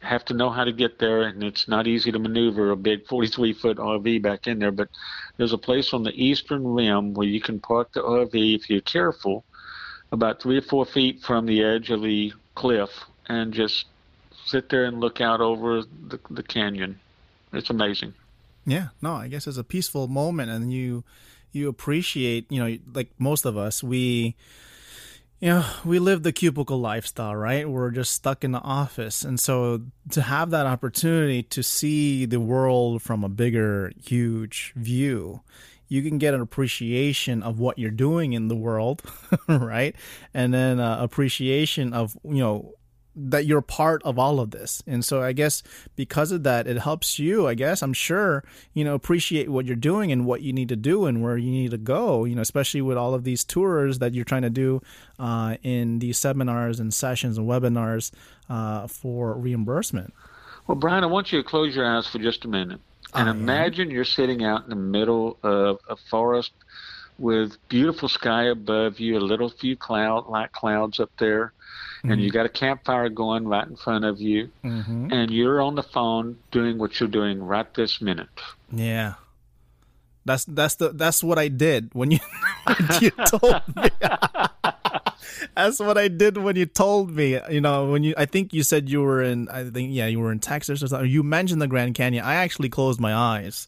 have to know how to get there, and it's not easy to maneuver a big 43 foot RV back in there. But there's a place on the eastern rim where you can park the RV if you're careful, about three or four feet from the edge of the cliff, and just sit there and look out over the, the canyon. It's amazing. Yeah, no, I guess it's a peaceful moment, and you you appreciate, you know, like most of us, we you know, we live the cubicle lifestyle, right? We're just stuck in the office. And so to have that opportunity to see the world from a bigger, huge view, you can get an appreciation of what you're doing in the world, [LAUGHS] right? And then uh, appreciation of, you know, that you're part of all of this. And so I guess because of that, it helps you, I guess, I'm sure, you know, appreciate what you're doing and what you need to do and where you need to go, you know, especially with all of these tours that you're trying to do uh, in these seminars and sessions and webinars uh, for reimbursement. Well, Brian, I want you to close your eyes for just a minute and I am. imagine you're sitting out in the middle of a forest with beautiful sky above you, a little few cloud, light clouds up there, and you got a campfire going right in front of you, Mm-hmm. and you're on the phone doing what you're doing right this minute. Yeah. That's that's the that's what I did when you [LAUGHS] when you told me. [LAUGHS] that's what I did when you told me. You know, when you I think you said you were in I think yeah, you were in Texas or something. You mentioned the Grand Canyon. I actually closed my eyes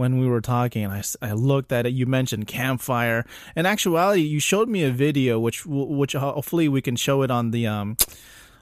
when we were talking and I, I looked at it. You mentioned campfire. In actuality, you showed me a video which which hopefully we can show it on the um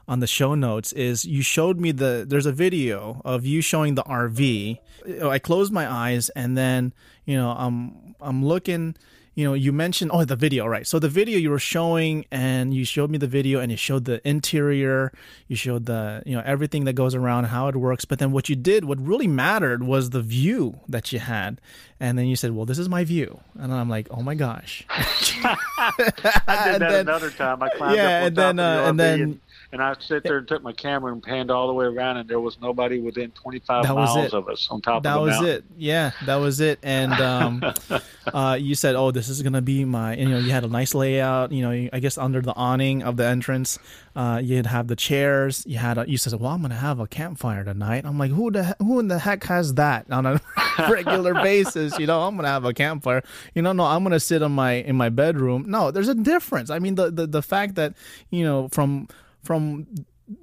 on the show notes is you showed me the there's a video of you showing the RV. I closed my eyes and then you know I'm I'm looking you know, you mentioned oh the video, right? So the video you were showing, and you showed me the video, and you showed the interior, you showed the you know everything that goes around, how it works. But then what you did, what really mattered, was the view that you had, and then you said, well, this is my view, and I'm like, oh my gosh. [LAUGHS] [LAUGHS] I did that then- another time. I climbed Yeah, up on and then, of the uh, and then- and, and I sit there and took my camera and panned all the way around, and there was nobody within 25 That was miles of us on top that of the That was it. Yeah that was it. And um [LAUGHS] uh you said oh this is gonna be my you know you had a nice layout you know i guess under the awning of the entrance uh you'd have the chairs you had a, you said well i'm gonna have a campfire tonight. I'm like who the who in the heck has that on a regular basis you know i'm gonna have a campfire. You know no i'm gonna sit in my in my bedroom. No there's a difference. I mean the the, the fact that you know from from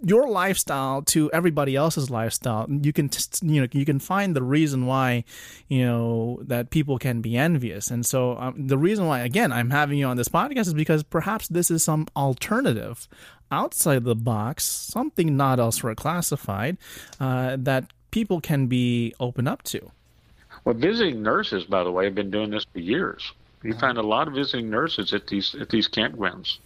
your lifestyle to everybody else's lifestyle you can you know you can find the reason why you know that people can be envious. And so um, the reason why again i'm having you on this podcast is because perhaps this is some alternative outside the box something not elsewhere classified uh, that people can be open up to Well, visiting nurses, by the way, have been doing this for years. You find a lot of visiting nurses at these at these campgrounds.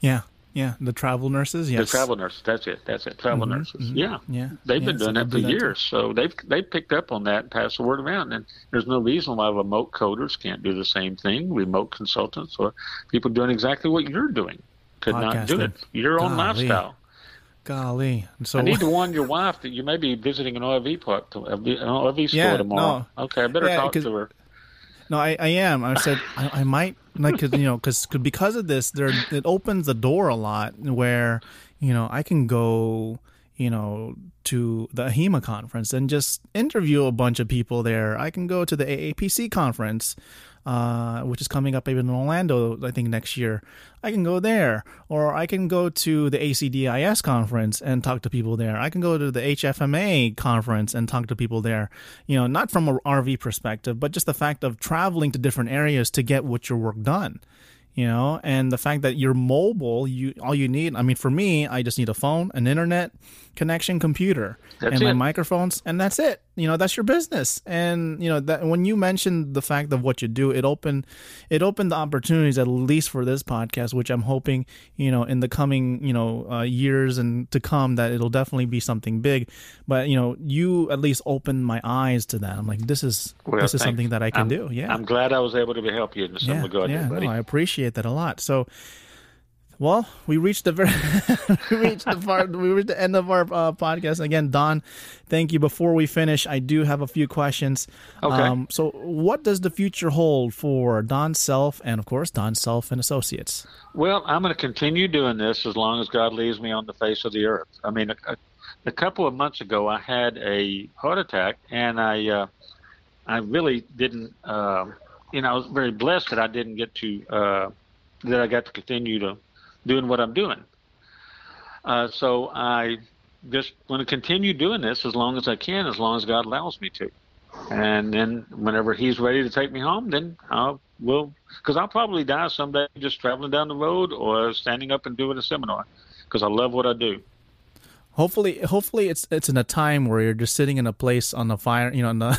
yeah yeah the travel nurses yes The travel nurses. That's it. That's it. Travel mm-hmm, nurses. Mm-hmm. Yeah. yeah They've yeah, been doing that for do too. years, so they've they've picked up on that and passed the word around. And there's no reason why remote coders can't do the same thing. Remote consultants or people doing exactly what you're doing could not do it. Your own Golly. lifestyle. Golly so I need to warn your wife that you may be visiting an RV park, to, an RV store Yeah, tomorrow. Okay, I better Yeah, talk to her. No, I, I am. I said I, I might like 'cause, you know because because of this, there it opens the door a lot where you know I can go you know to the AHIMA conference and just interview a bunch of people there. I can go to the AAPC conference, uh, which is coming up even in Orlando, I think next year. I can go there, or I can go to the ACDIS conference and talk to people there. I can go to the HFMA conference and talk to people there. You know, not from an RV perspective, but just the fact of traveling to different areas to get what your work done. You know, and the fact that you're mobile, you all you need. I mean, for me, I just need a phone, an internet connection, computer, That's and my microphones, and that's it. You know, that's your business. And you know that when you mentioned the fact of what you do, it opened, it opened the opportunities at least for this podcast, which I'm hoping you know in the coming you know uh, years and to come that it'll definitely be something big. But you know, you at least opened my eyes to that. I'm like, this is Well, this is thanks. something that I can I'm- do. Yeah, I'm glad I was able to help you in some yeah, regard, yeah. No, I appreciate that a lot. So, well, we reached the very, [LAUGHS] we reached the part, [LAUGHS] we reached the end of our uh, podcast. Again, Don, thank you. Before we finish, I do have a few questions. Okay. so, what does the future hold for Don Self and, of course, Don Self and Associates? Well, I'm going to continue doing this as long as God leaves me on the face of the earth. I mean, a, a, a couple of months ago, I had a heart attack, and I, uh, I really didn't. Uh, you know, I was very blessed that I didn't get to uh, that I got to continue to doing what I'm doing. Uh, so I just want to continue doing this as long as I can, as long as God allows me to. And then whenever He's ready to take me home, then I'll will because I'll probably die someday just traveling down the road or standing up and doing a seminar because I love what I do. Hopefully, hopefully it's it's in a time where you're just sitting in a place on a fire, you know, on a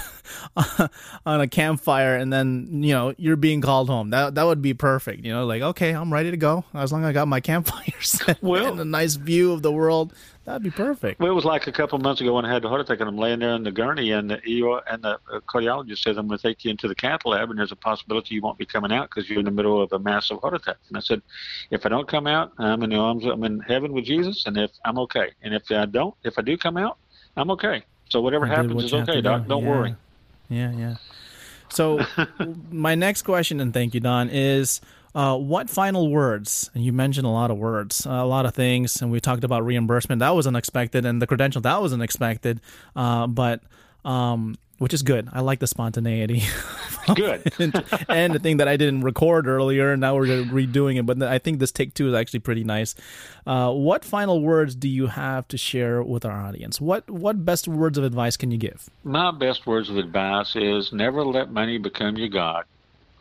[LAUGHS] on a campfire, and then you know you're being called home. That that would be perfect. You know, like okay, I'm ready to go as long as I got my [LAUGHS] campfire set Well- and a nice view of the world. That'd be perfect. Well, it was like a couple of months ago when I had the heart attack, and I'm laying there in the gurney, and the ER and the uh, cardiologist says, "I'm going to take you into the cath lab, and there's a possibility you won't be coming out because you're in the middle of a massive heart attack." And I said, "If I don't come out, I'm in the arms, I'm in heaven with Jesus, and if I'm okay, and if I don't, if I do come out, I'm okay. So whatever did happens what is okay, doc. do. Don't Yeah. worry." Yeah, yeah. So, [LAUGHS] my next question, and thank you, Don, is uh, what final words? And you mentioned a lot of words, uh, a lot of things, and we talked about reimbursement. That was unexpected, and the credential that was unexpected, uh, but um, which is good. I like the spontaneity. [LAUGHS] Good. [LAUGHS] and, and the thing that I didn't record earlier, and now we're redoing it. But I think this take two is actually pretty nice. Uh, what final words do you have to share with our audience? What what best words of advice can you give? My best words of advice is never let money become your God.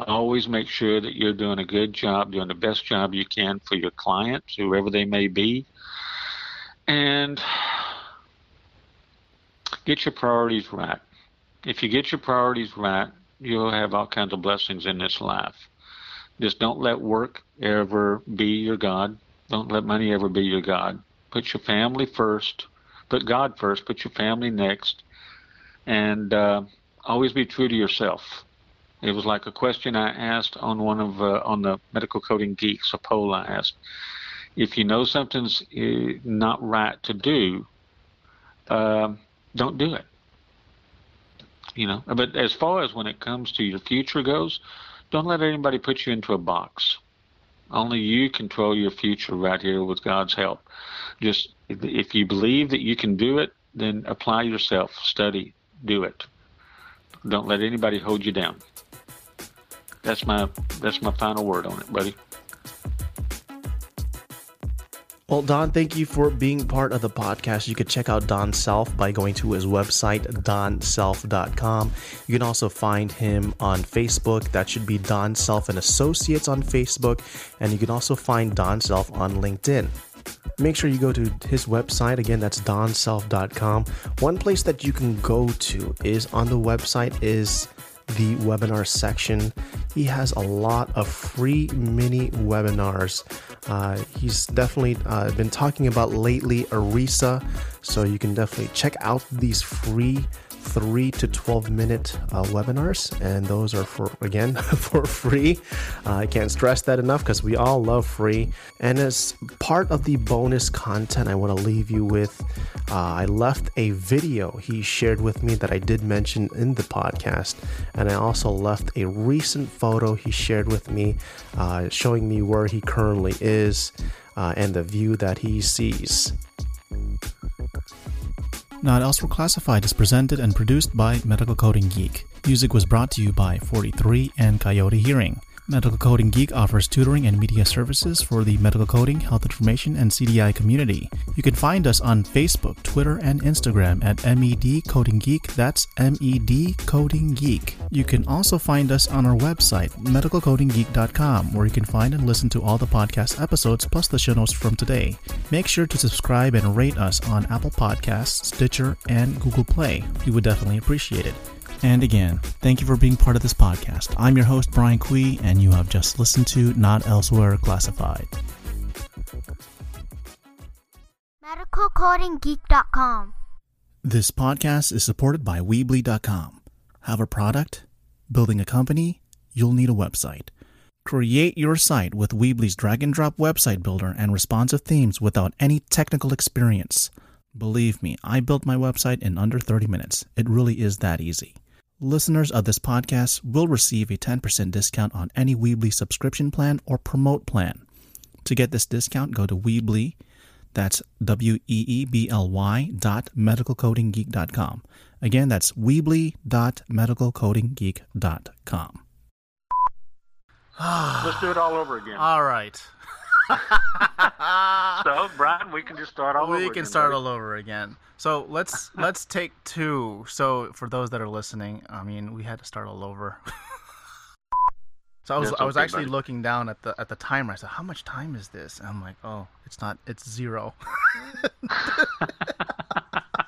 Always make sure that you're doing a good job, doing the best job you can for your clients, whoever they may be. And get your priorities right. If you get your priorities right, you'll have all kinds of blessings in this life. Just don't let work ever be your God. Don't let money ever be your God. Put your family first. Put God first. Put your family next. And uh, always be true to yourself. It was like a question I asked on one of uh, on the medical coding geeks. A poll I asked: If you know something's uh, not right to do, uh, don't do it. You know. But as far as when it comes to your future goes, don't let anybody put you into a box. Only you control your future right here with God's help. Just if you believe that you can do it, then apply yourself, study, do it. Don't let anybody hold you down. That's my that's my final word on it, buddy. Well, Don, thank you for being part of the podcast. You can check out Don Self by going to his website, donself.com. You can also find him on Facebook. That should be Don Self and Associates on Facebook. And you can also find Don Self on LinkedIn. Make sure you go to his website. Again, that's donself.com. One place that you can go to is on the website is the webinar section. He has a lot of free mini webinars. Uh, he's definitely uh, been talking about lately ERISA, so you can definitely check out these free 3 to 12 minute uh, webinars and those are for again [LAUGHS] for free. Uh, i can't stress that enough because we all love free. And as part of the bonus content i want to leave you with uh, i left a video he shared with me that i did mention in the podcast. And i also left a recent photo he shared with me uh, showing me where he currently is uh, and the view that he sees Not Elsewhere Classified is presented and produced by Medical Coding Geek. Music was brought to you by 43 and Coyote Hearing. Medical Coding Geek offers tutoring and media services for the medical coding, health information, and CDI community. You can find us on Facebook, Twitter, and Instagram at MED Coding Geek. That's MED Coding Geek. You can also find us on our website, medicalcodinggeek.com, where you can find and listen to all the podcast episodes plus the show notes from today. Make sure to subscribe and rate us on Apple Podcasts, Stitcher, and Google Play. We would definitely appreciate it. And again, thank you for being part of this podcast. I'm your host, Brian Quee, and you have just listened to Not Elsewhere Classified. MedicalCodingGeek.com. This podcast is supported by Weebly.com. Have a product? Building a company? You'll need a website. Create your site with Weebly's drag and drop website builder and responsive themes without any technical experience. Believe me, I built my website in under 30 minutes. It really is that easy. Listeners of this podcast will receive a 10% discount on any Weebly subscription plan or promote plan. To get this discount, go to Weebly, that's W E E B L Y dot medicalcodinggeek.com. Again, that's Weebly dot medicalcodinggeek.com. Ah. Let's do it all over again. All right. [LAUGHS] so, Brian, we can just start all over. we can again, start buddy. all over again. So let's let's take two. So for those that are listening, I mean, we had to start all over. so I was That's I was okay, actually buddy. looking down at the at the timer. I said, "How much time is this?" And I'm like, "Oh, it's not. It's zero. [LAUGHS]